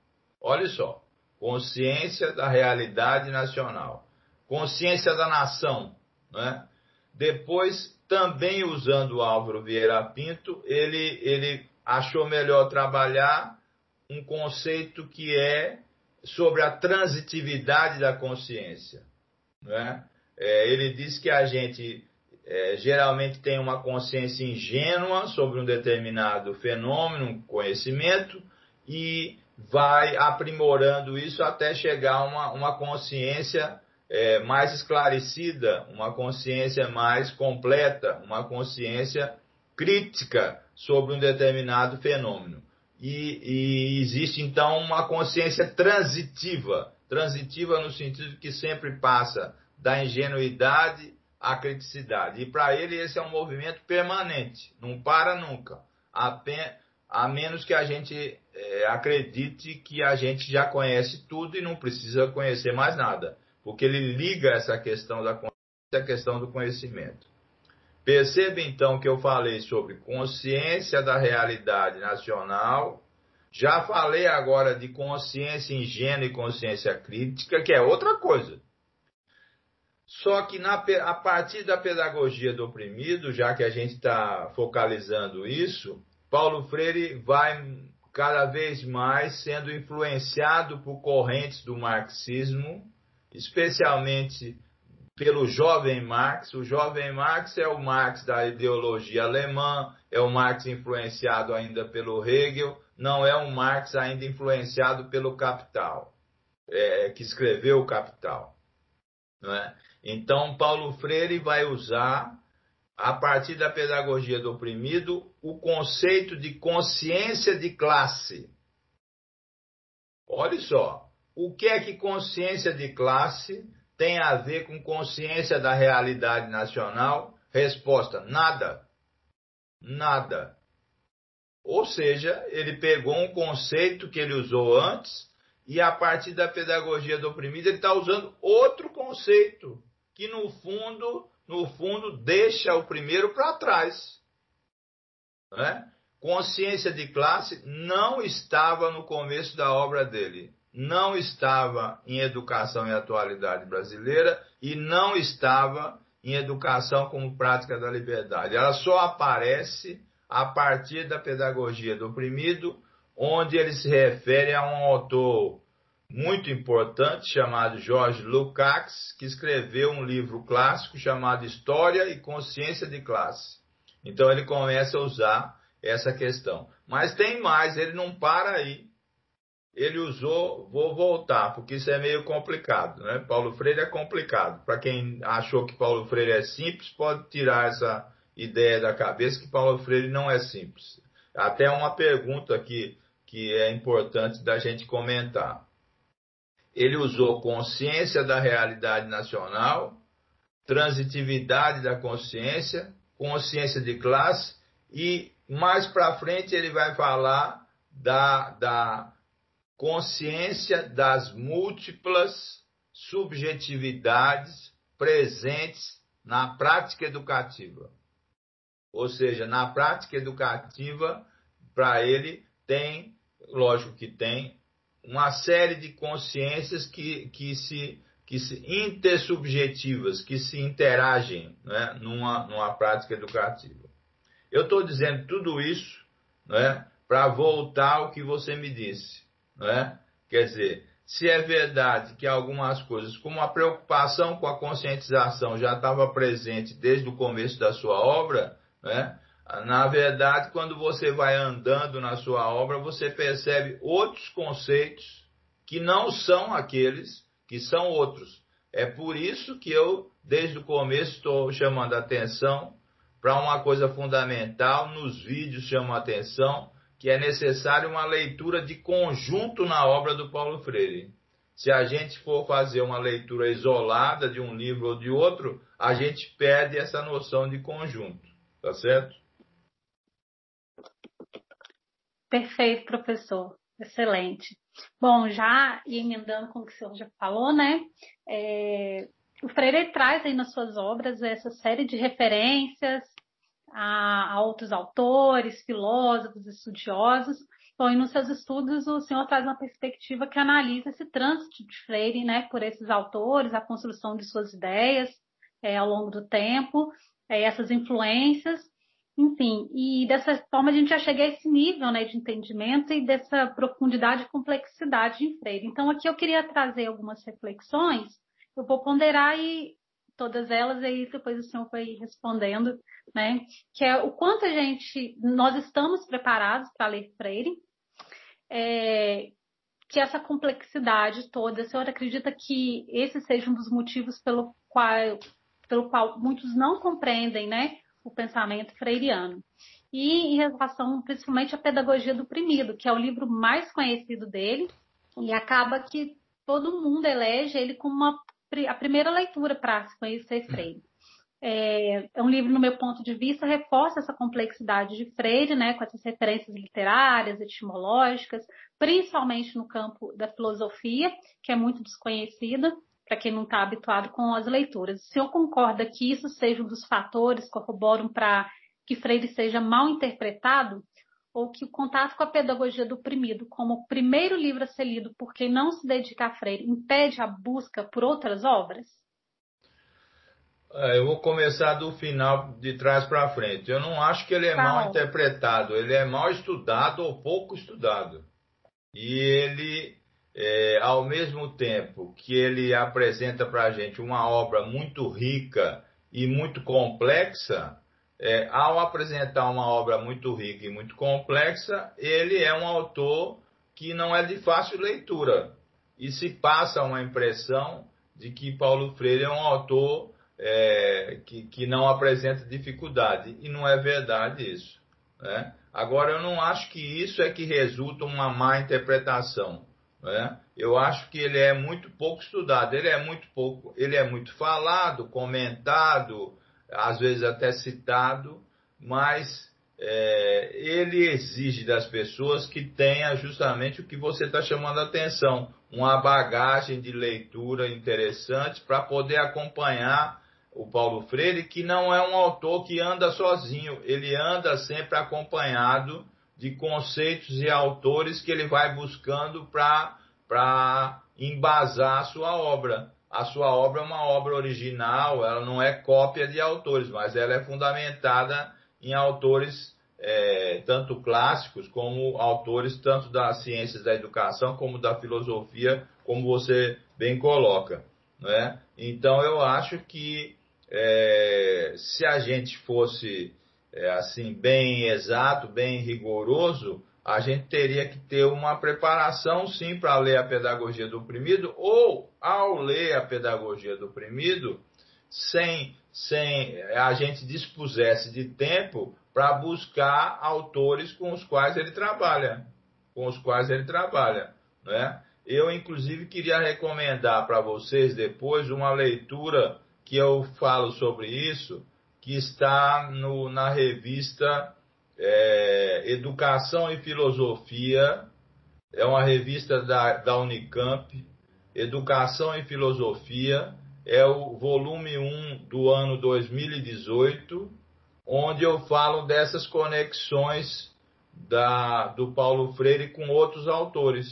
Olha só, consciência da realidade nacional, consciência da nação. Né? Depois, também usando o Álvaro Vieira Pinto, ele, ele achou melhor trabalhar um conceito que é sobre a transitividade da consciência. Né? É, ele diz que a gente é, geralmente tem uma consciência ingênua sobre um determinado fenômeno, um conhecimento, e vai aprimorando isso até chegar a uma, uma consciência é, mais esclarecida, uma consciência mais completa, uma consciência crítica sobre um determinado fenômeno. E, e, existe então uma consciência transitiva, transitiva no sentido que sempre passa da ingenuidade à criticidade. E para ele esse é um movimento permanente, não para nunca, a menos que a gente é, acredite que a gente já conhece tudo e não precisa conhecer mais nada, porque ele liga essa questão da consciência à questão do conhecimento. Perceba então que eu falei sobre consciência da realidade nacional, já falei agora de consciência ingênua e consciência crítica, que é outra coisa. Só que na, a partir da pedagogia do oprimido, já que a gente está focalizando isso, Paulo Freire vai cada vez mais sendo influenciado por correntes do marxismo, especialmente pelo jovem Marx. O jovem Marx é o Marx da ideologia alemã, é o Marx influenciado ainda pelo Hegel, não é um Marx ainda influenciado pelo Capital, é, que escreveu o Capital. É? Então, Paulo Freire vai usar a partir da pedagogia do oprimido, o conceito de consciência de classe. Olha só, o que é que consciência de classe tem a ver com consciência da realidade nacional? Resposta: nada. Nada. Ou seja, ele pegou um conceito que ele usou antes e a partir da pedagogia do oprimido ele está usando outro conceito que no fundo no fundo, deixa o primeiro para trás. Né? Consciência de classe não estava no começo da obra dele. Não estava em educação e atualidade brasileira e não estava em educação como prática da liberdade. Ela só aparece a partir da pedagogia do oprimido, onde ele se refere a um autor muito importante chamado Jorge Lukács, que escreveu um livro clássico chamado História e Consciência de Classe. Então ele começa a usar essa questão. Mas tem mais, ele não para aí. Ele usou, vou voltar, porque isso é meio complicado, né? Paulo Freire é complicado. Para quem achou que Paulo Freire é simples, pode tirar essa ideia da cabeça que Paulo Freire não é simples. Até uma pergunta aqui que é importante da gente comentar ele usou consciência da realidade nacional, transitividade da consciência, consciência de classe e mais para frente ele vai falar da, da consciência das múltiplas subjetividades presentes na prática educativa. Ou seja, na prática educativa, para ele, tem, lógico que tem, uma série de consciências que, que, se, que se intersubjetivas, que se interagem né, numa, numa prática educativa. Eu estou dizendo tudo isso né, para voltar ao que você me disse. Né? Quer dizer, se é verdade que algumas coisas, como a preocupação com a conscientização já estava presente desde o começo da sua obra, né? Na verdade, quando você vai andando na sua obra, você percebe outros conceitos que não são aqueles, que são outros. É por isso que eu, desde o começo, estou chamando a atenção para uma coisa fundamental. Nos vídeos chamo a atenção que é necessário uma leitura de conjunto na obra do Paulo Freire. Se a gente for fazer uma leitura isolada de um livro ou de outro, a gente perde essa noção de conjunto, tá certo? Perfeito, professor. Excelente. Bom, já emendando com o que o senhor já falou, né? É, o Freire traz aí nas suas obras essa série de referências a, a outros autores, filósofos, estudiosos. Bom, e nos seus estudos o senhor traz uma perspectiva que analisa esse trânsito de Freire, né, por esses autores, a construção de suas ideias é, ao longo do tempo, é, essas influências enfim, e dessa forma a gente já chega a esse nível né, de entendimento e dessa profundidade e complexidade em Freire. Então, aqui eu queria trazer algumas reflexões, eu vou ponderar e todas elas, e aí depois o senhor vai respondendo, né? Que é o quanto a gente, nós estamos preparados para ler Freire, é, que essa complexidade toda, o senhor acredita que esse seja um dos motivos pelo qual, pelo qual muitos não compreendem, né? O pensamento freiriano. E em relação principalmente à pedagogia do oprimido, que é o livro mais conhecido dele, e acaba que todo mundo elege ele como uma, a primeira leitura para se conhecer Freire. É, é, um livro, no meu ponto de vista, reforça essa complexidade de Freire, né, com essas referências literárias, etimológicas, principalmente no campo da filosofia, que é muito desconhecida, para quem não está habituado com as leituras. O senhor concorda que isso seja um dos fatores que corroboram para que Freire seja mal interpretado? Ou que o contato com a pedagogia do oprimido, como o primeiro livro a ser lido por quem não se dedica a Freire, impede a busca por outras obras? É, eu vou começar do final de trás para frente. Eu não acho que ele é tá mal interpretado, ele é mal estudado ou pouco estudado. E ele é, ao mesmo tempo que ele apresenta para a gente uma obra muito rica e muito complexa, é, ao apresentar uma obra muito rica e muito complexa, ele é um autor que não é de fácil leitura. E se passa uma impressão de que Paulo Freire é um autor é, que, que não apresenta dificuldade. E não é verdade isso. Né? Agora, eu não acho que isso é que resulta uma má interpretação. Né? Eu acho que ele é muito pouco estudado, ele é muito pouco, ele é muito falado, comentado, às vezes até citado, mas é, ele exige das pessoas que tenha justamente o que você está chamando a atenção, uma bagagem de leitura interessante para poder acompanhar o Paulo Freire, que não é um autor que anda sozinho, ele anda sempre acompanhado de conceitos e autores que ele vai buscando para embasar a sua obra. A sua obra é uma obra original, ela não é cópia de autores, mas ela é fundamentada em autores é, tanto clássicos como autores tanto das ciências da educação como da filosofia, como você bem coloca. Né? Então eu acho que é, se a gente fosse é, assim bem exato, bem rigoroso, a gente teria que ter uma preparação sim para ler a pedagogia do oprimido ou ao ler a pedagogia do oprimido sem sem a gente dispusesse de tempo para buscar autores com os quais ele trabalha, com os quais ele trabalha, né? Eu inclusive queria recomendar para vocês depois uma leitura que eu falo sobre isso, que está no, na revista é, Educação e Filosofia, é uma revista da, da Unicamp, Educação e Filosofia, é o volume 1 do ano 2018, onde eu falo dessas conexões da, do Paulo Freire com outros autores.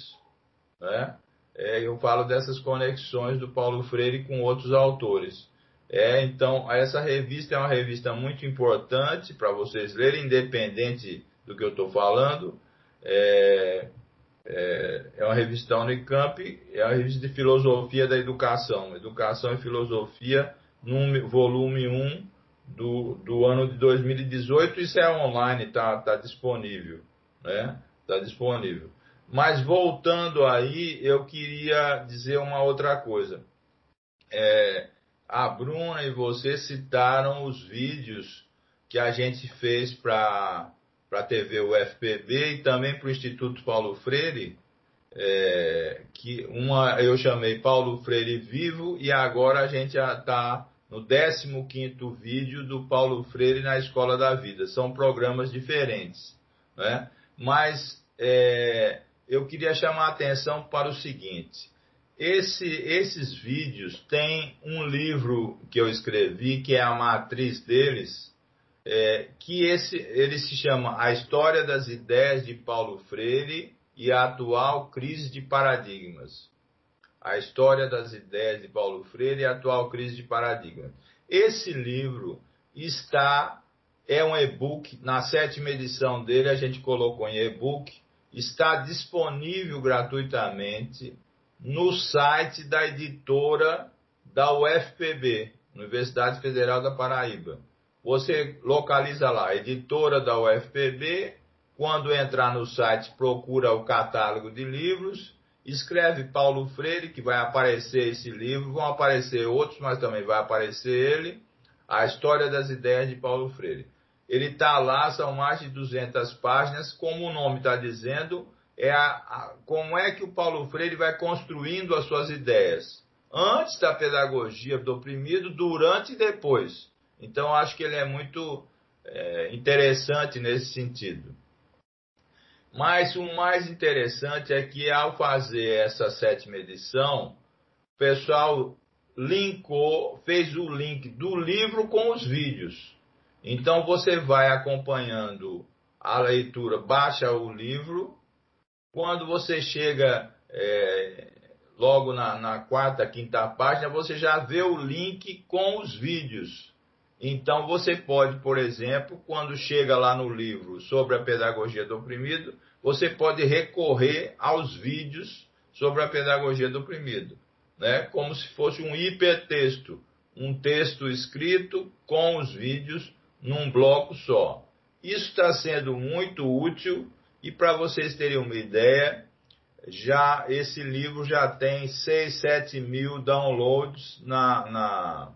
Né? É, eu falo dessas conexões do Paulo Freire com outros autores. É, então, essa revista é uma revista muito importante para vocês lerem, independente do que eu estou falando. É, é, é, uma revista Unicamp, é uma revista de filosofia da educação, Educação e Filosofia, no volume 1 do, do ano de 2018. Isso é online, está tá disponível. Né? Tá disponível. Mas voltando aí, eu queria dizer uma outra coisa. É, a Bruna e você citaram os vídeos que a gente fez para a TV UFPB e também para o Instituto Paulo Freire, é, que uma eu chamei Paulo Freire Vivo e agora a gente já está no 15º vídeo do Paulo Freire na Escola da Vida. São programas diferentes, né? Mas é, eu queria chamar a atenção para o seguinte: esse, esses vídeos têm um livro que eu escrevi, que é a matriz deles, é, que esse, ele se chama A História das Ideias de Paulo Freire e a Atual Crise de Paradigmas. A História das Ideias de Paulo Freire e a Atual Crise de Paradigmas. Esse livro está, é um e-book, na sétima edição dele a gente colocou em e-book, está disponível gratuitamente no site da editora da UFPB, Universidade Federal da Paraíba. Você localiza lá, editora da UFPB, quando entrar no site, procura o catálogo de livros, escreve Paulo Freire, que vai aparecer esse livro, vão aparecer outros, mas também vai aparecer ele, A História das Ideias de Paulo Freire. Ele está lá, são mais de 200 páginas, como o nome está dizendo, é a, a, como é que o Paulo Freire vai construindo as suas ideias, antes da pedagogia do oprimido, durante e depois. Então, acho que ele é muito é, interessante nesse sentido. Mas o mais interessante é que, ao fazer essa sétima edição, o pessoal linkou, fez o link do livro com os vídeos. Então você vai acompanhando a leitura, baixa o livro. Quando você chega é, logo na, na, quarta, quinta página, você já vê o link com os vídeos. Então você pode, por exemplo, quando chega lá no livro sobre a pedagogia do oprimido, você pode recorrer aos vídeos sobre a pedagogia do oprimido, né? como se fosse um hipertexto, um texto escrito com os vídeos num bloco só. Isso está sendo muito útil e para vocês terem uma ideia, já esse livro já tem 6, 7 mil downloads na, na,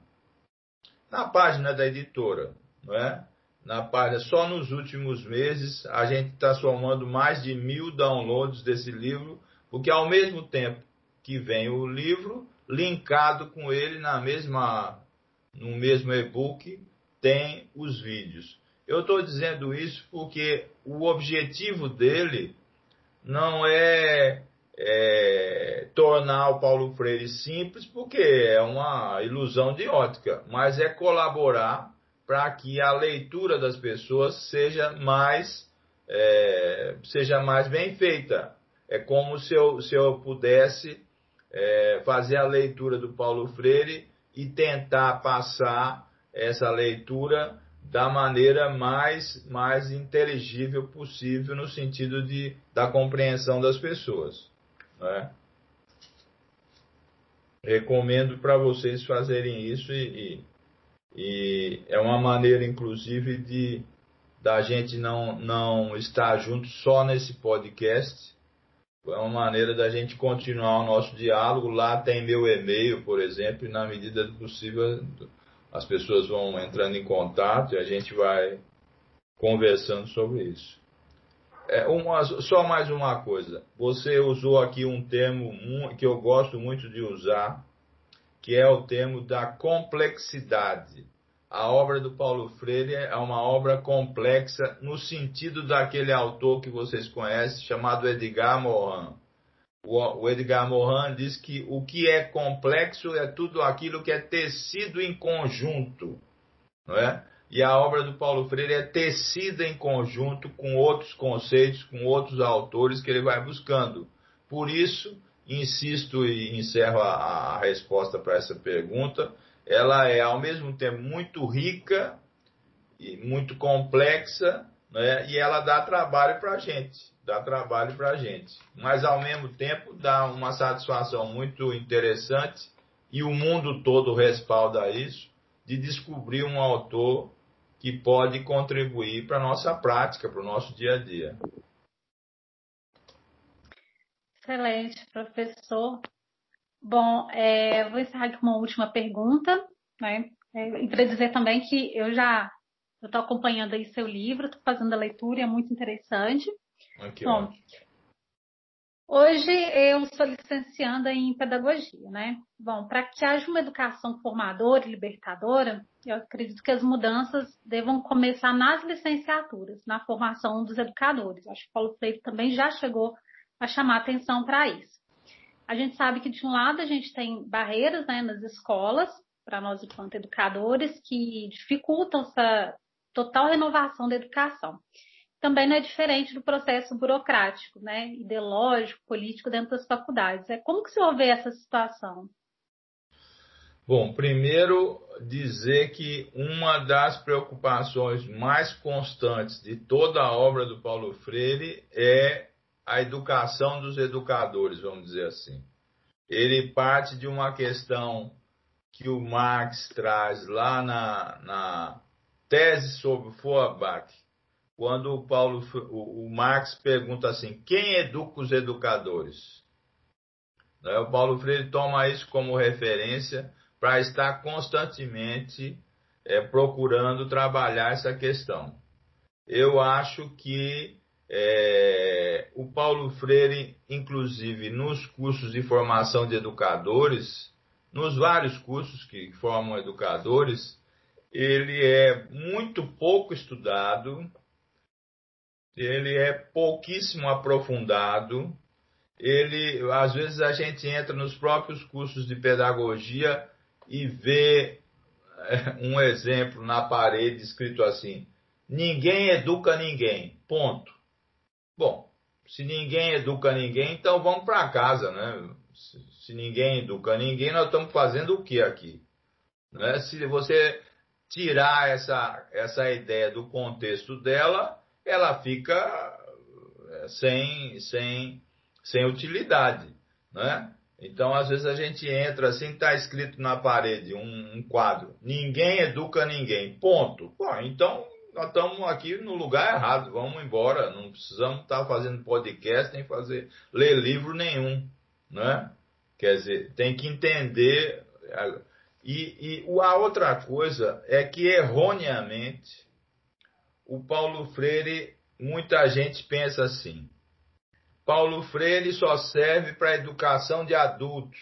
na página da editora, não é? Na página, só nos últimos meses a gente está somando mais de mil downloads desse livro, porque ao mesmo tempo que vem o livro, linkado com ele na mesma, no mesmo e-book, tem os vídeos. Eu estou dizendo isso porque o objetivo dele não é, é, tornar o Paulo Freire simples, porque é uma ilusão de ótica, mas é colaborar para que a leitura das pessoas seja mais, é, seja mais bem feita. É como se eu, se eu pudesse é, fazer a leitura do Paulo Freire e tentar passar essa leitura da maneira mais, mais inteligível possível no sentido de, da compreensão das pessoas. Né? Recomendo para vocês fazerem isso e, e, e, é uma maneira, inclusive, de da gente não, não estar junto só nesse podcast. É uma maneira da gente continuar o nosso diálogo. Lá tem meu e-mail, por exemplo, e na medida do possível as pessoas vão entrando em contato e a gente vai conversando sobre isso. É, uma, só mais uma coisa. Você usou aqui um termo que eu gosto muito de usar, que é o termo da complexidade. A obra do Paulo Freire é uma obra complexa no sentido daquele autor que vocês conhecem, chamado Edgar Morin o Edgar Morin diz que o que é complexo é tudo aquilo que é tecido em conjunto, não é? E a obra do Paulo Freire é tecida em conjunto com outros conceitos, com outros autores que ele vai buscando. Por isso, insisto e encerro a, a resposta para essa pergunta, ela é ao mesmo tempo muito rica e muito complexa, né? e ela dá trabalho para a gente dá trabalho para a gente. Mas ao mesmo tempo dá uma satisfação muito interessante e o mundo todo respalda isso de descobrir um autor que pode contribuir para a nossa prática, para o nosso dia a dia. Excelente, professor. Bom, é, vou encerrar com uma última pergunta. Né? É, e para dizer também que eu já Eu estou acompanhando aí seu livro, estou fazendo a leitura e é muito interessante. Aqui, Bom, hoje eu sou licencianda em pedagogia, né? Bom, para que haja uma educação formadora e libertadora, eu acredito que as mudanças devam começar nas licenciaturas, na formação dos educadores. Acho que o Paulo Freire também já chegou a chamar atenção para isso. A gente sabe que de um lado a gente tem barreiras né, nas escolas para nós enquanto educadores que dificultam essa total renovação da educação. Também não é diferente do processo burocrático, né, ideológico, político dentro das faculdades. É como que se vê essa situação? Bom, primeiro dizer que uma das preocupações mais constantes de toda a obra do Paulo Freire é a educação dos educadores, vamos dizer assim. Ele parte de uma questão que o Marx traz lá na, na tese sobre Feuerbach, quando o, Paulo, o, o Marx pergunta assim: quem educa os educadores? Né, o Paulo Freire toma isso como referência para estar constantemente é, procurando trabalhar essa questão. Eu acho que é, o Paulo Freire, inclusive nos cursos de formação de educadores, nos vários cursos que formam educadores, ele é muito pouco estudado, ele é pouquíssimo aprofundado, ele às vezes a gente entra nos próprios cursos de pedagogia e vê é, um exemplo na parede escrito assim: ninguém educa ninguém. Ponto. Bom, se ninguém educa ninguém, então vamos para casa, né? Se ninguém educa ninguém, nós estamos fazendo o que aqui? Né? Se você tirar essa, essa ideia do contexto dela, ela fica é, sem, sem, sem utilidade. Né? Então, às vezes a gente entra assim, está escrito na parede um, um, quadro: ninguém educa ninguém. Ponto. Pô, então nós estamos aqui no lugar errado, vamos embora. Não precisamos estar tá fazendo podcast nem fazer ler livro nenhum, né? Quer dizer, tem que entender. E, e a outra coisa é que, erroneamente, o Paulo Freire, muita gente pensa assim: Paulo Freire só serve para a educação de adultos,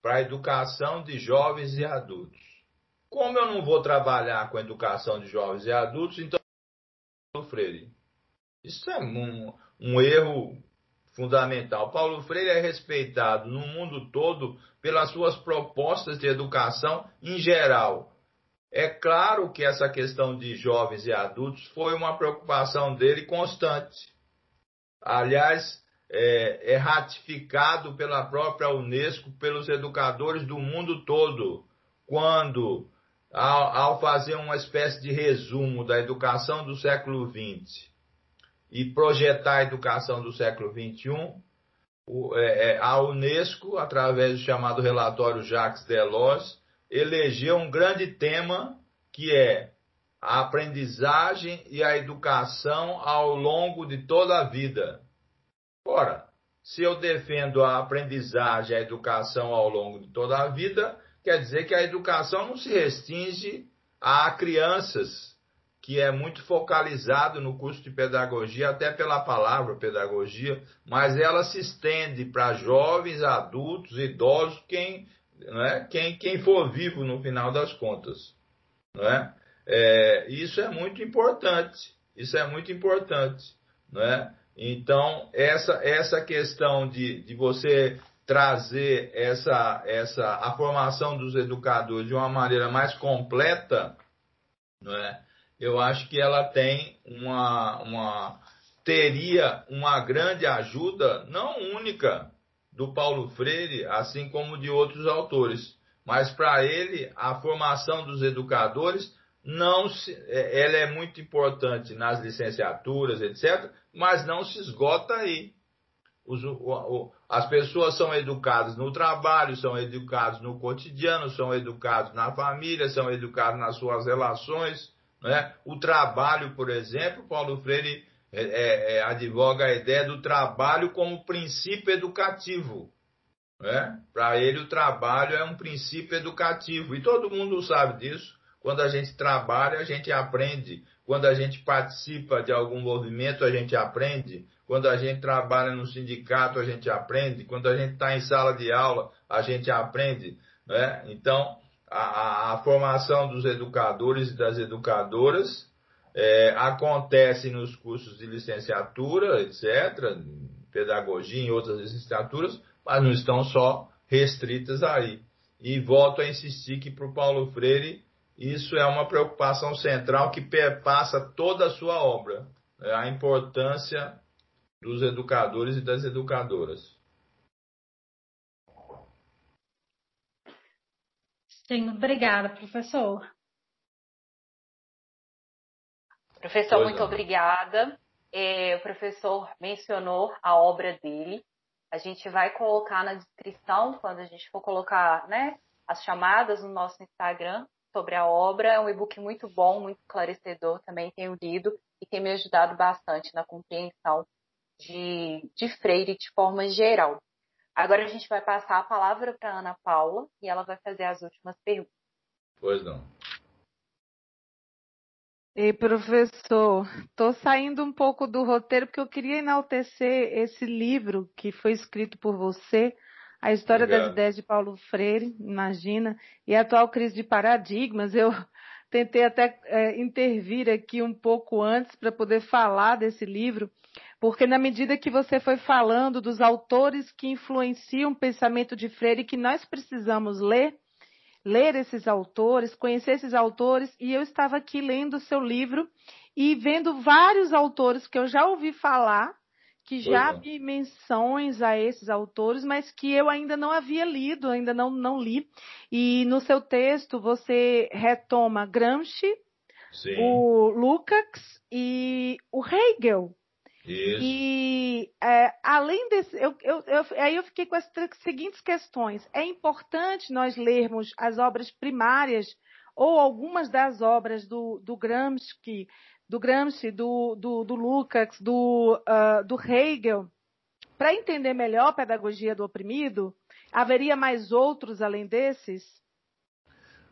para a educação de jovens e adultos. Como eu não vou trabalhar com a educação de jovens e adultos, então Paulo Freire. Isso é um, um erro fundamental. Paulo Freire é respeitado no mundo todo pelas suas propostas de educação em geral. É claro que essa questão de jovens e adultos foi uma preocupação dele constante. Aliás, é, é ratificado pela própria Unesco, pelos educadores do mundo todo, quando, ao, ao fazer uma espécie de resumo da educação do século XX, e projetar a educação do século XXI, é, é, a Unesco, através do chamado relatório Jacques Delors, elegeu um grande tema que é a aprendizagem e a educação ao longo de toda a vida. Ora, se eu defendo a aprendizagem e a educação ao longo de toda a vida, quer dizer que a educação não se restringe a crianças que é muito focalizado no curso de pedagogia, até pela palavra pedagogia, mas ela se estende para jovens, adultos, idosos, quem, é? quem, quem for vivo no final das contas. É? É, isso é muito importante. Isso é muito importante. É? Então, essa, essa questão de, de você trazer essa, essa, a formação dos educadores de uma maneira mais completa, não é? Eu acho que ela tem uma, uma teria uma grande ajuda, não única do Paulo Freire, assim como de outros autores, mas para ele a formação dos educadores não se, é, ela é muito importante nas licenciaturas, etc., mas não se esgota aí. Os, o, o, as pessoas são educadas no trabalho, são educadas no cotidiano, são educadas na família, são educadas nas suas relações. Né? O trabalho, por exemplo, Paulo Freire é, é, é, advoga a ideia do trabalho como princípio educativo. Né? Para ele, o trabalho é um princípio educativo. E todo mundo sabe disso Quando a gente trabalha, a gente aprende. Quando a gente participa de algum movimento, a gente aprende. Quando a gente trabalha no sindicato, a gente aprende. Quando a gente está em sala de aula, a gente aprende. Né? Então, a, a, formação dos educadores e das educadoras é, acontece nos cursos de licenciatura, etc., pedagogia e outras licenciaturas, mas não estão só restritas aí. E volto a insistir que para o Paulo Freire isso é uma preocupação central que perpassa toda a sua obra, é a importância dos educadores e das educadoras. Sim, obrigada, professor. Professor, pois muito não. obrigada. É, o professor mencionou a obra dele. A gente vai colocar na descrição, quando a gente for colocar né, as chamadas no nosso Instagram, sobre a obra. É um e-book muito bom, muito esclarecedor. Também tenho lido e tem me ajudado bastante na compreensão de, de Freire de forma geral. Agora a gente vai passar a palavra para Ana Paula e ela vai fazer as últimas perguntas. Pois não. Ei, professor, estou saindo um pouco do roteiro porque eu queria enaltecer esse livro que foi escrito por você, a história Obrigado. das ideias de Paulo Freire, imagina, e a atual crise de paradigmas. Eu tentei até é, intervir aqui um pouco antes para poder falar desse livro, porque na medida que você foi falando dos autores que influenciam o pensamento de Freire que nós precisamos ler, ler esses autores, conhecer esses autores, e eu estava aqui lendo o seu livro e vendo vários autores que eu já ouvi falar, que já é. vi menções a esses autores, mas que eu ainda não havia lido, ainda não, não li. E no seu texto você retoma Gramsci, Sim. o Lukács e o Hegel. Isso. E é, além desse, eu, eu, eu, aí eu fiquei com as seguintes questões. É importante nós lermos as obras primárias ou algumas das obras do, do Gramsci, do Gramsci, do, do, do Lukács, do, uh, do Hegel, para entender melhor a pedagogia do oprimido? Haveria mais outros além desses?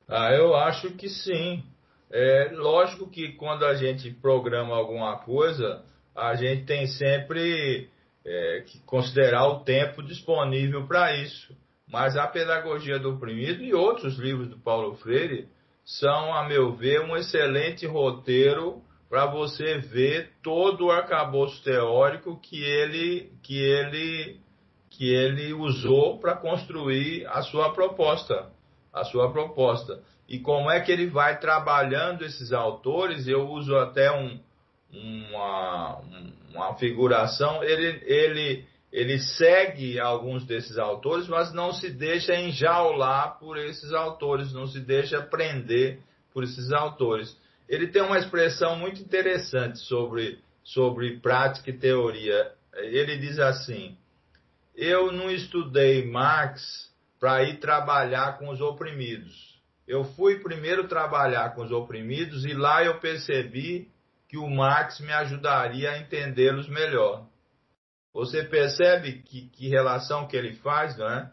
Ah, eu acho que sim. É lógico que quando a gente programa alguma coisa, a gente tem sempre é, que considerar o tempo disponível para isso. Mas a Pedagogia do Oprimido e outros livros do Paulo Freire são, a meu ver, um excelente roteiro para você ver todo o arcabouço teórico que ele, que ele, que ele usou para construir a sua proposta. A sua proposta. E como é que ele vai trabalhando esses autores, eu uso até um, uma, uma figuração, ele, ele, ele segue alguns desses autores, mas não se deixa enjaular por esses autores, não se deixa prender por esses autores. Ele tem uma expressão muito interessante sobre, sobre prática e teoria. Ele diz assim: Eu não estudei Marx para ir trabalhar com os oprimidos. Eu fui primeiro trabalhar com os oprimidos e lá eu percebi que o Marx me ajudaria a entendê-los melhor. Você percebe que, que, relação que ele faz, não é?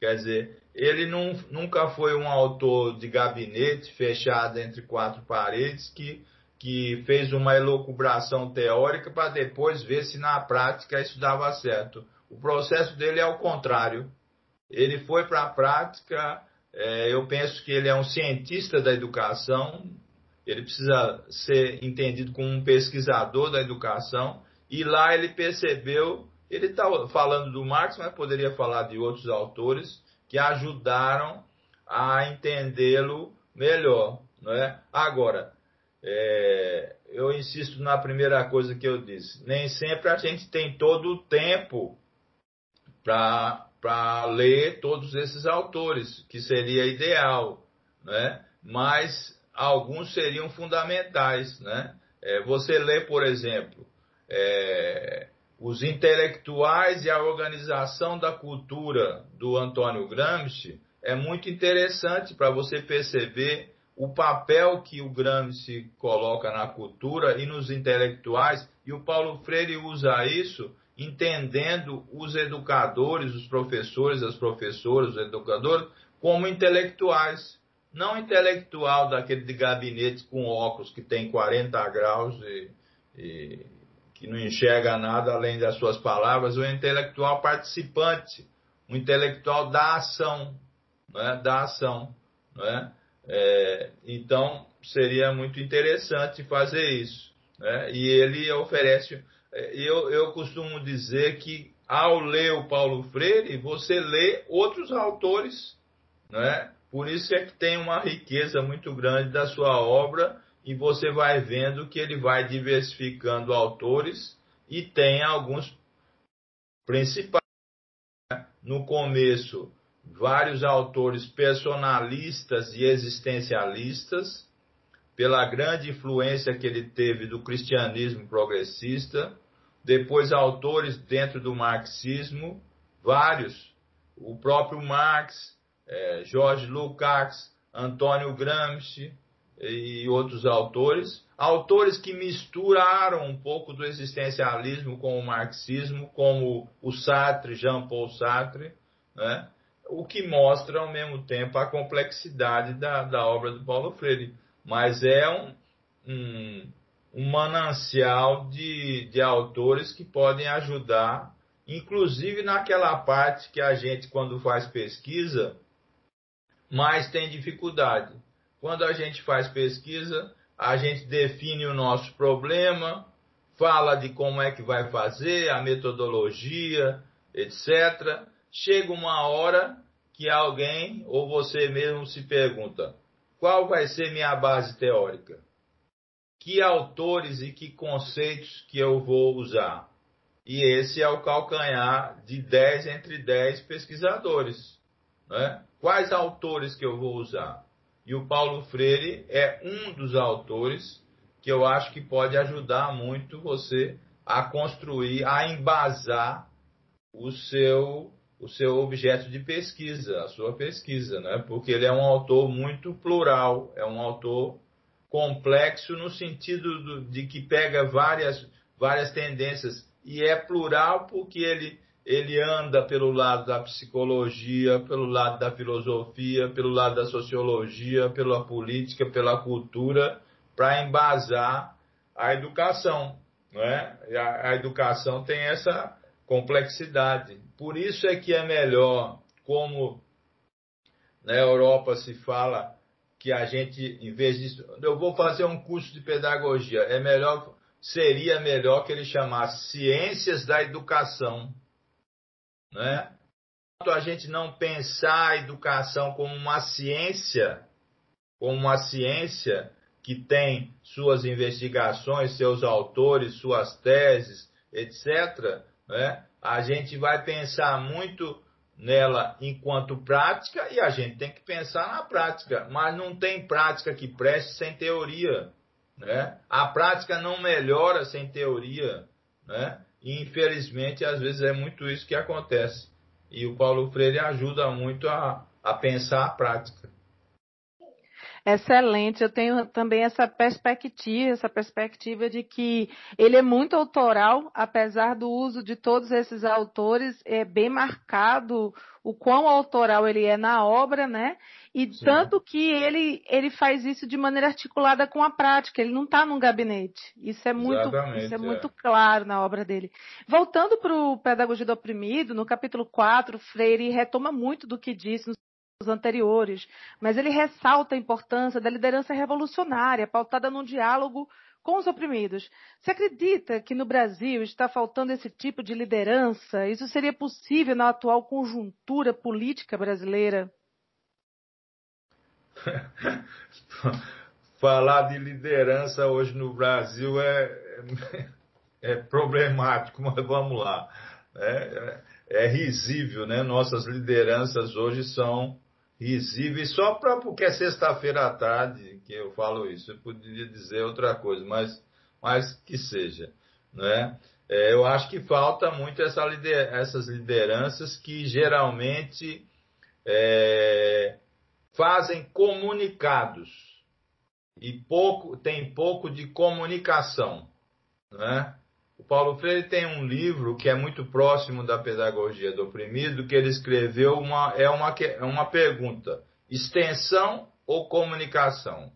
Quer dizer, ele não, nunca foi um autor de gabinete fechado entre quatro paredes que, que fez uma elucubração teórica para depois ver se na prática isso dava certo. O processo dele é o contrário. Ele foi para a prática, é, eu penso que ele é um cientista da educação, ele precisa ser entendido como um pesquisador da educação, e lá ele percebeu, ele está falando do Marx, mas poderia falar de outros autores que ajudaram a entendê-lo melhor. Não é? Agora, é, eu insisto na primeira coisa que eu disse: nem sempre a gente tem todo o tempo para ler todos esses autores, que seria ideal, né? mas alguns seriam fundamentais. Né? É, você lê, por exemplo, é, os intelectuais e a organização da cultura do Antônio Gramsci, é muito interessante para você perceber o papel que o Gramsci coloca na cultura e nos intelectuais, e o Paulo Freire usa isso entendendo os educadores, os professores, as professoras, os educadores, como intelectuais não intelectual daquele de gabinete com óculos que tem 40 graus e, e que não enxerga nada além das suas palavras, o intelectual participante, o intelectual da ação, né? da ação. Né? É, então, seria muito interessante fazer isso. Né? E ele oferece. É, eu, eu costumo dizer que ao ler o Paulo Freire, você lê outros autores, né? Por isso é que tem uma riqueza muito grande da sua obra e você vai vendo que ele vai diversificando autores e tem alguns principais. Né? No começo, vários autores personalistas e existencialistas, pela grande influência que ele teve do cristianismo progressista, depois autores dentro do marxismo, vários, o próprio Marx, é, Jorge Lukács, Antônio Gramsci e outros autores, autores que misturaram um pouco do existencialismo com o marxismo, como o Sartre, Jean-Paul Sartre, né? o que mostra ao mesmo tempo a complexidade da, da obra do Paulo Freire. Mas é um, um, um manancial de, de autores que podem ajudar, inclusive naquela parte que a gente, quando faz pesquisa, mais tem dificuldade. Quando a gente faz pesquisa, a gente define o nosso problema, fala de como é que vai fazer, a metodologia, etc. Chega uma hora que alguém ou você mesmo se pergunta: qual vai ser minha base teórica? Que autores e que conceitos que eu vou usar? E esse é o calcanhar de 10 entre 10 pesquisadores. Né? Quais autores que eu vou usar? E o Paulo Freire é um dos autores que eu acho que pode ajudar muito você a construir, a embasar o seu o seu objeto de pesquisa, a sua pesquisa, né? Porque ele é um autor muito plural, é um autor complexo no sentido do, de que pega várias várias tendências e é plural porque ele ele anda pelo lado da psicologia, pelo lado da filosofia, pelo lado da sociologia, pela política, pela cultura, para embasar a educação. Não é? a, a educação tem essa complexidade. Por isso é que é melhor, como na Europa se fala que a gente, em vez disso, eu vou fazer um curso de pedagogia, é melhor, seria melhor que ele chamasse Ciências da Educação né? A gente não pensar a educação como uma ciência, como uma ciência que tem suas investigações, seus autores, suas teses, etc., né? a gente vai pensar muito nela enquanto prática e a gente tem que pensar na prática, mas não tem prática que preste sem teoria. Né? A prática não melhora sem teoria. Né? E infelizmente, às vezes é muito isso que acontece. E o Paulo Freire ajuda muito a, a pensar a prática. Excelente. Eu tenho também essa perspectiva, essa perspectiva de que ele é muito autoral, apesar do uso de todos esses autores, é bem marcado o quão autoral ele é na obra, né? E Sim. tanto que ele, ele faz isso de maneira articulada com a prática, ele não está num gabinete. Isso é muito, isso é, é, muito claro na obra dele. Voltando para o Pedagogia do Oprimido, no capítulo 4, Freire retoma muito do que disse anteriores, mas ele ressalta a importância da liderança revolucionária, pautada num diálogo com os oprimidos. Você acredita que no Brasil está faltando esse tipo de liderança? Isso seria possível na atual conjuntura política brasileira? [LAUGHS] Falar de liderança hoje no Brasil é, é, é problemático, mas vamos lá. É, é, é risível, né? Nossas lideranças hoje são risível, só pra, porque é sexta-feira à tarde que eu falo isso. Eu poderia dizer outra coisa, mas, mas que seja. Né? É, eu acho que falta muito essa lider, essas lideranças que geralmente é, fazem comunicados e pouco tem pouco de comunicação. Né? O Paulo Freire tem um livro que é muito próximo da pedagogia do oprimido, que ele escreveu uma, é, uma, é uma pergunta: extensão ou comunicação.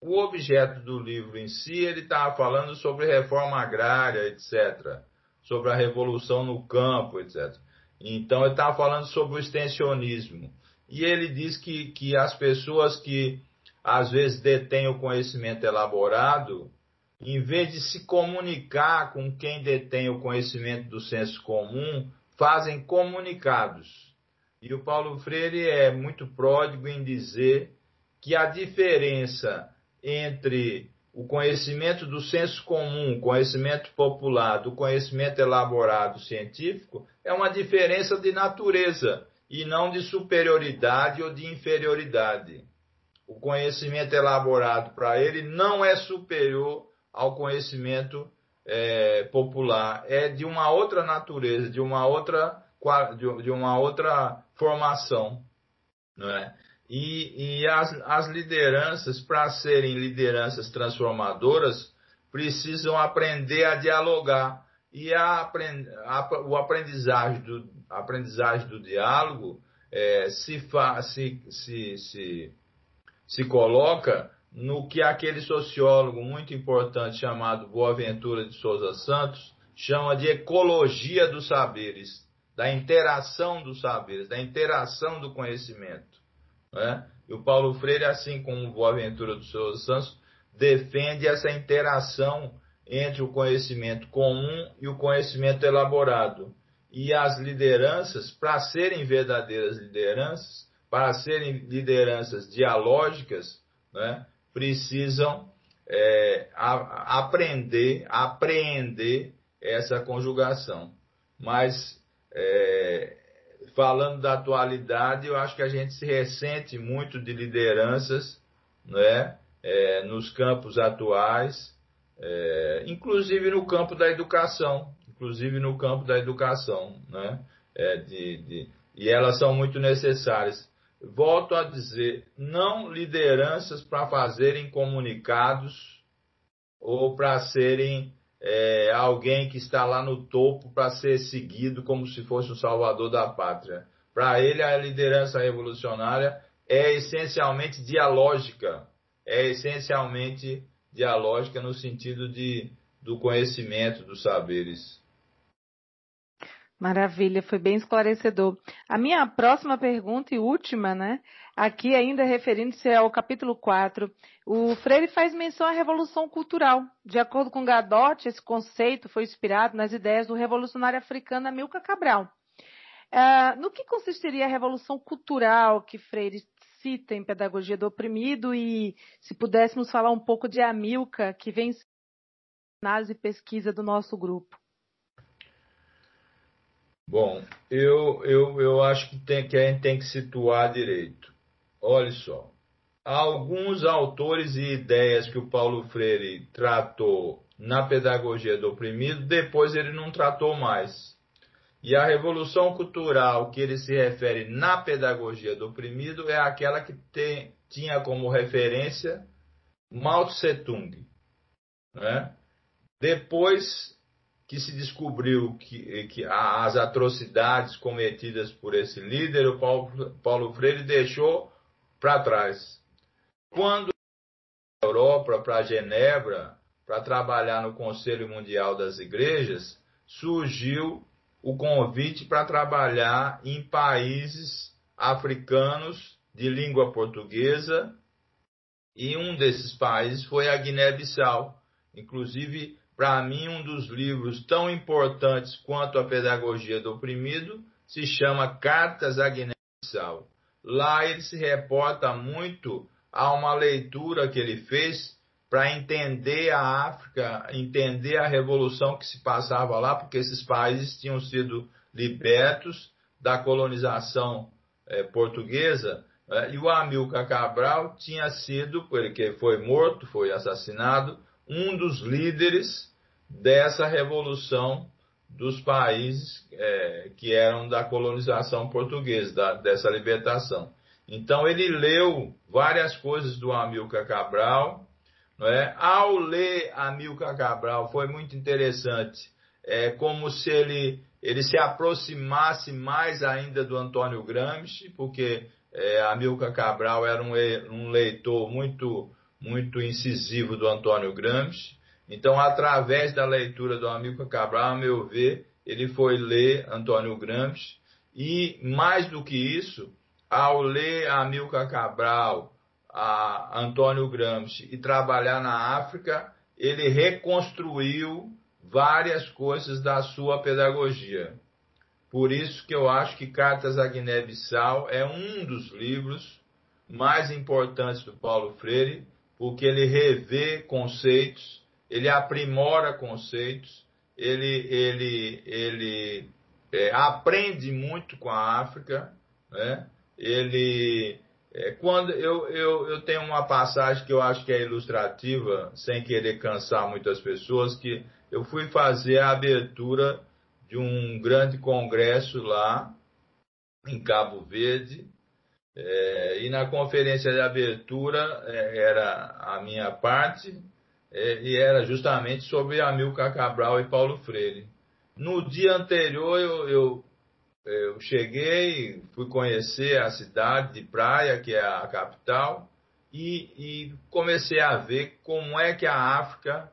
O objeto do livro em si, ele estava tá falando sobre reforma agrária, etc., sobre a revolução no campo, etc. Então, ele estava falando sobre o extensionismo. E ele diz que, que as pessoas que às vezes detêm o conhecimento elaborado, em vez de se comunicar com quem detém o conhecimento do senso comum, fazem comunicados. E o Paulo Freire é muito pródigo em dizer que a diferença entre o conhecimento do senso comum, conhecimento popular, do conhecimento elaborado científico, é uma diferença de natureza e não de superioridade ou de inferioridade. O conhecimento elaborado para ele não é superior ao conhecimento é, popular, é de uma outra natureza, de uma outra, de uma outra formação. Não é? E, e as, as lideranças, para serem lideranças transformadoras, precisam aprender a dialogar. E a, a, o aprendizagem do, aprendizagem do diálogo é, se, fa, se, se, se, se coloca no que aquele sociólogo muito importante chamado Boaventura de Souza Santos chama de ecologia dos saberes, da interação dos saberes, da interação do conhecimento. Né? E o Paulo Freire, assim como Boaventura de Souza Santos, defende essa interação entre o conhecimento comum e o conhecimento elaborado. E as lideranças, para serem verdadeiras lideranças, para serem lideranças dialógicas, né, precisam é, a, aprender, apreender essa conjugação. Mas, é, falando da atualidade, eu acho que a gente se ressente muito de lideranças né, é, nos campos atuais, é, inclusive no campo da educação, inclusive no campo da educação, né, é, de, de, e elas são muito necessárias volto a dizer, não lideranças para fazerem comunicados ou para serem é, alguém que está lá no topo para ser seguido como se fosse o salvador da pátria. Para ele, a liderança revolucionária é essencialmente dialógica, é essencialmente dialógica no sentido de, do conhecimento, dos saberes. Maravilha, foi bem esclarecedor. A minha próxima pergunta e última, né? Aqui ainda referindo-se ao capítulo 4, o Freire faz menção à revolução cultural. De acordo com Gadot, esse conceito foi inspirado nas ideias do revolucionário africano Amilcar Cabral. Uh, no que consistiria a revolução cultural que Freire cita em Pedagogia do Oprimido e se pudéssemos falar um pouco de Amilcar, que vem análise e pesquisa do nosso grupo? Bom, eu, eu, eu acho que, tem, que a gente tem que situar direito. Olha só, alguns autores e ideias que o Paulo Freire tratou na pedagogia do oprimido, depois ele não tratou mais. E a revolução cultural que ele se refere na pedagogia do oprimido é aquela que tem, tinha como referência Mao Tse Tung. Né? Depois que se descobriu que, que as atrocidades cometidas por esse líder, o Paulo, Paulo Freire deixou para trás. Quando a Europa para Genebra para trabalhar no Conselho Mundial das Igrejas, surgiu o convite para trabalhar em países africanos de língua portuguesa e um desses países foi a Guiné-Bissau. Inclusive, para mim, um dos livros tão importantes quanto a Pedagogia do Oprimido se chama Cartas a Guiné-Bissau. Lá ele se reporta muito a uma leitura que ele fez para entender a África, entender a revolução que se passava lá, porque esses países tinham sido libertos da colonização é, portuguesa, é, e o Amilcar Cabral tinha sido, porque foi morto, foi assassinado, um dos líderes dessa revolução dos países é, que eram da colonização portuguesa, da, dessa libertação. Então ele leu várias coisas do Amilcar Cabral. É? Ao ler Amilcar Cabral foi muito interessante, é como se ele, ele se aproximasse mais ainda do Antônio Gramsci, porque É, Amilcar Cabral era um, um leitor muito, muito incisivo do Antônio Gramsci. Então, através da leitura do Amilcar Cabral, a meu ver, ele foi ler Antônio Gramsci e, mais do que isso, ao ler Amilcar Cabral, a Antônio Gramsci e trabalhar na África, ele reconstruiu várias coisas da sua pedagogia. Por isso que eu acho que Cartas à Guiné-Bissau é um dos livros mais importantes do Paulo Freire, porque ele revê conceitos, ele aprimora conceitos, ele, ele, ele é, aprende muito com a África, né? ele é, quando eu, eu, eu tenho uma passagem que eu acho que é ilustrativa, sem querer cansar muitas pessoas, que eu fui fazer a abertura de um grande congresso lá em Cabo Verde, é, e na conferência de abertura é, era a minha parte, é, e era justamente sobre Amilcar Cabral e Paulo Freire. No dia anterior eu, eu eu cheguei, fui conhecer a cidade de Praia, que é a capital, e, e, comecei a ver como é que a África,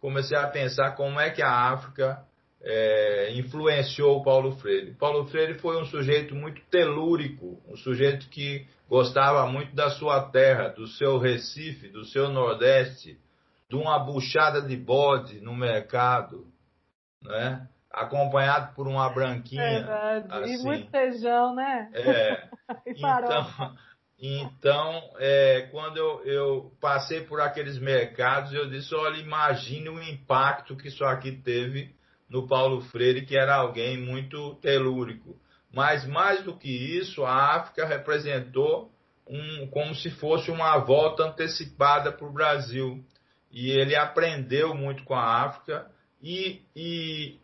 comecei a pensar como é que a África é, influenciou Paulo Freire. Paulo Freire foi um sujeito muito telúrico, um sujeito que gostava muito da sua terra, do seu Recife, do seu Nordeste, de uma buchada de bode no mercado, né? acompanhado por uma branquinha. Verdade. Assim. E muito feijão, né? É. [LAUGHS] então, então é, quando eu, eu, passei por aqueles mercados, eu disse: olha, imagine o impacto que isso aqui teve no Paulo Freire, que era alguém muito telúrico. Mas mais do que isso, a África representou um, como se fosse uma volta antecipada para o Brasil. E ele aprendeu muito com a África e, e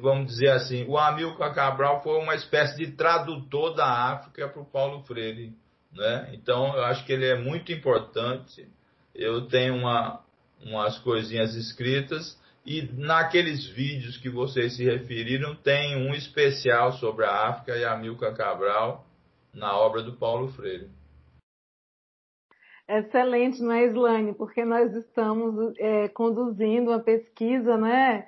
vamos dizer assim, o Amilcar Cabral foi uma espécie de tradutor da África para o Paulo Freire. Né? Então, eu acho que ele é muito importante. Eu tenho uma, umas coisinhas escritas e naqueles vídeos que vocês se referiram, tem um especial sobre a África e Amilcar Cabral na obra do Paulo Freire. Excelente, não é, Islane? Porque nós estamos é, conduzindo uma pesquisa, né?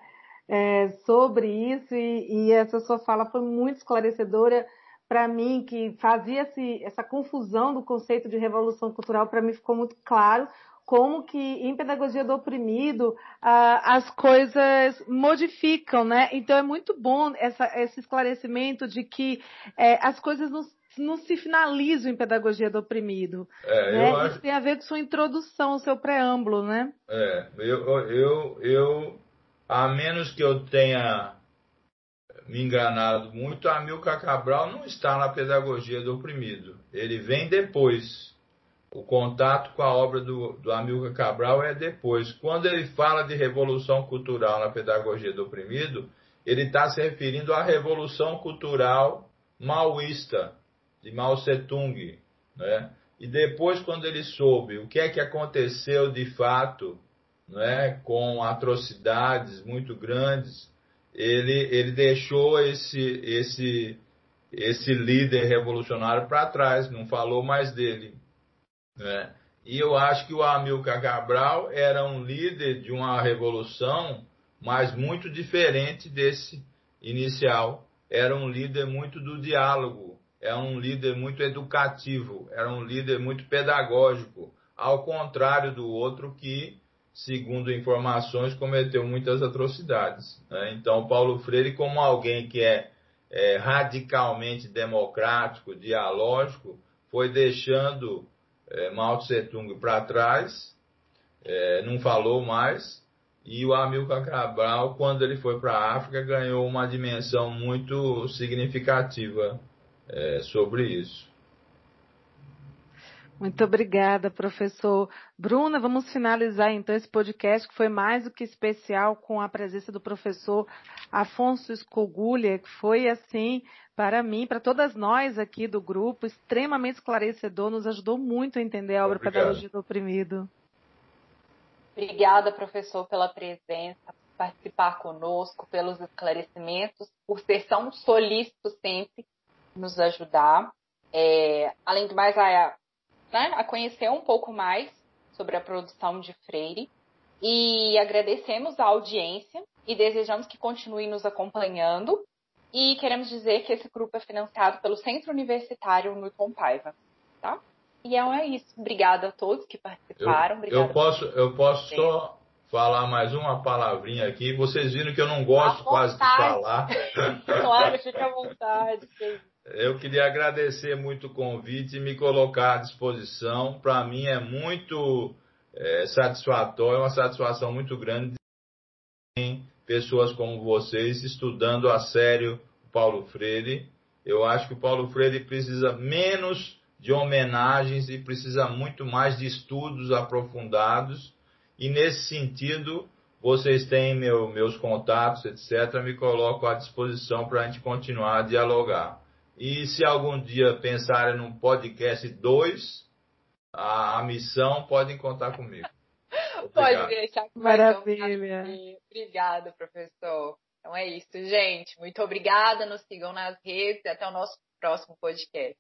é, sobre isso e, e, essa sua fala foi muito esclarecedora para mim, que fazia essa confusão do conceito de revolução cultural, para mim ficou muito claro como que em pedagogia do oprimido ah, as coisas modificam, né? Então é muito bom essa, esse esclarecimento de que é, as coisas não, não, se finalizam em pedagogia do oprimido. É, né? Acho... Isso tem a ver com sua introdução, seu preâmbulo, né? É, eu, eu, eu a menos que eu tenha me enganado muito, Amilcar Cabral não está na pedagogia do oprimido. Ele vem depois. O contato com a obra do, do Amilcar Cabral é depois. Quando ele fala de revolução cultural na pedagogia do oprimido, ele está se referindo à revolução cultural maoísta, de Mao Tse-tung. Né? E depois, quando ele soube o que é que aconteceu de fato né, com atrocidades muito grandes, ele, ele deixou esse, esse, esse líder revolucionário para trás, não falou mais dele. Né? E eu acho que o Amilcar Cabral era um líder de uma revolução, mas muito diferente desse inicial. Era um líder muito do diálogo, era um líder muito educativo, era um líder muito pedagógico, ao contrário do outro que segundo informações, cometeu muitas atrocidades. Né? Então, Paulo Freire, como alguém que é, é, radicalmente democrático, dialógico, foi deixando é, Mao Tse Tung para trás, é, não falou mais, e o Amilcar Cabral, quando ele foi para a África, ganhou uma dimensão muito significativa é, sobre isso. Muito obrigada, professor. Bruna, vamos finalizar então esse podcast que foi mais do que especial com a presença do professor Afonso Escogulha, que foi assim, para mim, para todas nós aqui do grupo, extremamente esclarecedor, nos ajudou muito a entender a obra Obrigado. Pedagogia do Oprimido. Obrigada, professor, pela presença, por participar conosco, pelos esclarecimentos, por ser tão solícito sempre nos ajudar. é, além do mais, a, né, a conhecer um pouco mais sobre a produção de Freire. E agradecemos a audiência e desejamos que continue nos acompanhando. E queremos dizer que esse grupo é financiado pelo Centro Universitário Newton Paiva. Tá? E é isso. Obrigada a todos que participaram. Eu, eu posso, eu posso só falar mais uma palavrinha aqui. Vocês viram que eu não gosto quase de falar. [LAUGHS] claro, fica à vontade. Eu queria agradecer muito o convite e me colocar à disposição. Para mim é muito é, satisfatório, é uma satisfação muito grande ter pessoas como vocês estudando a sério o Paulo Freire. Eu acho que o Paulo Freire precisa menos de homenagens e precisa muito mais de estudos aprofundados. E nesse sentido, vocês têm meu, meus contatos, etc. Me coloco à disposição para a gente continuar a dialogar. E se algum dia pensarem num podcast 2, a, a, missão, podem contar comigo. [LAUGHS] Obrigado. Pode deixar que Maravilha. Obrigada, professor. Então é isso, gente. Muito obrigada. Nos sigam nas redes e até o nosso próximo podcast.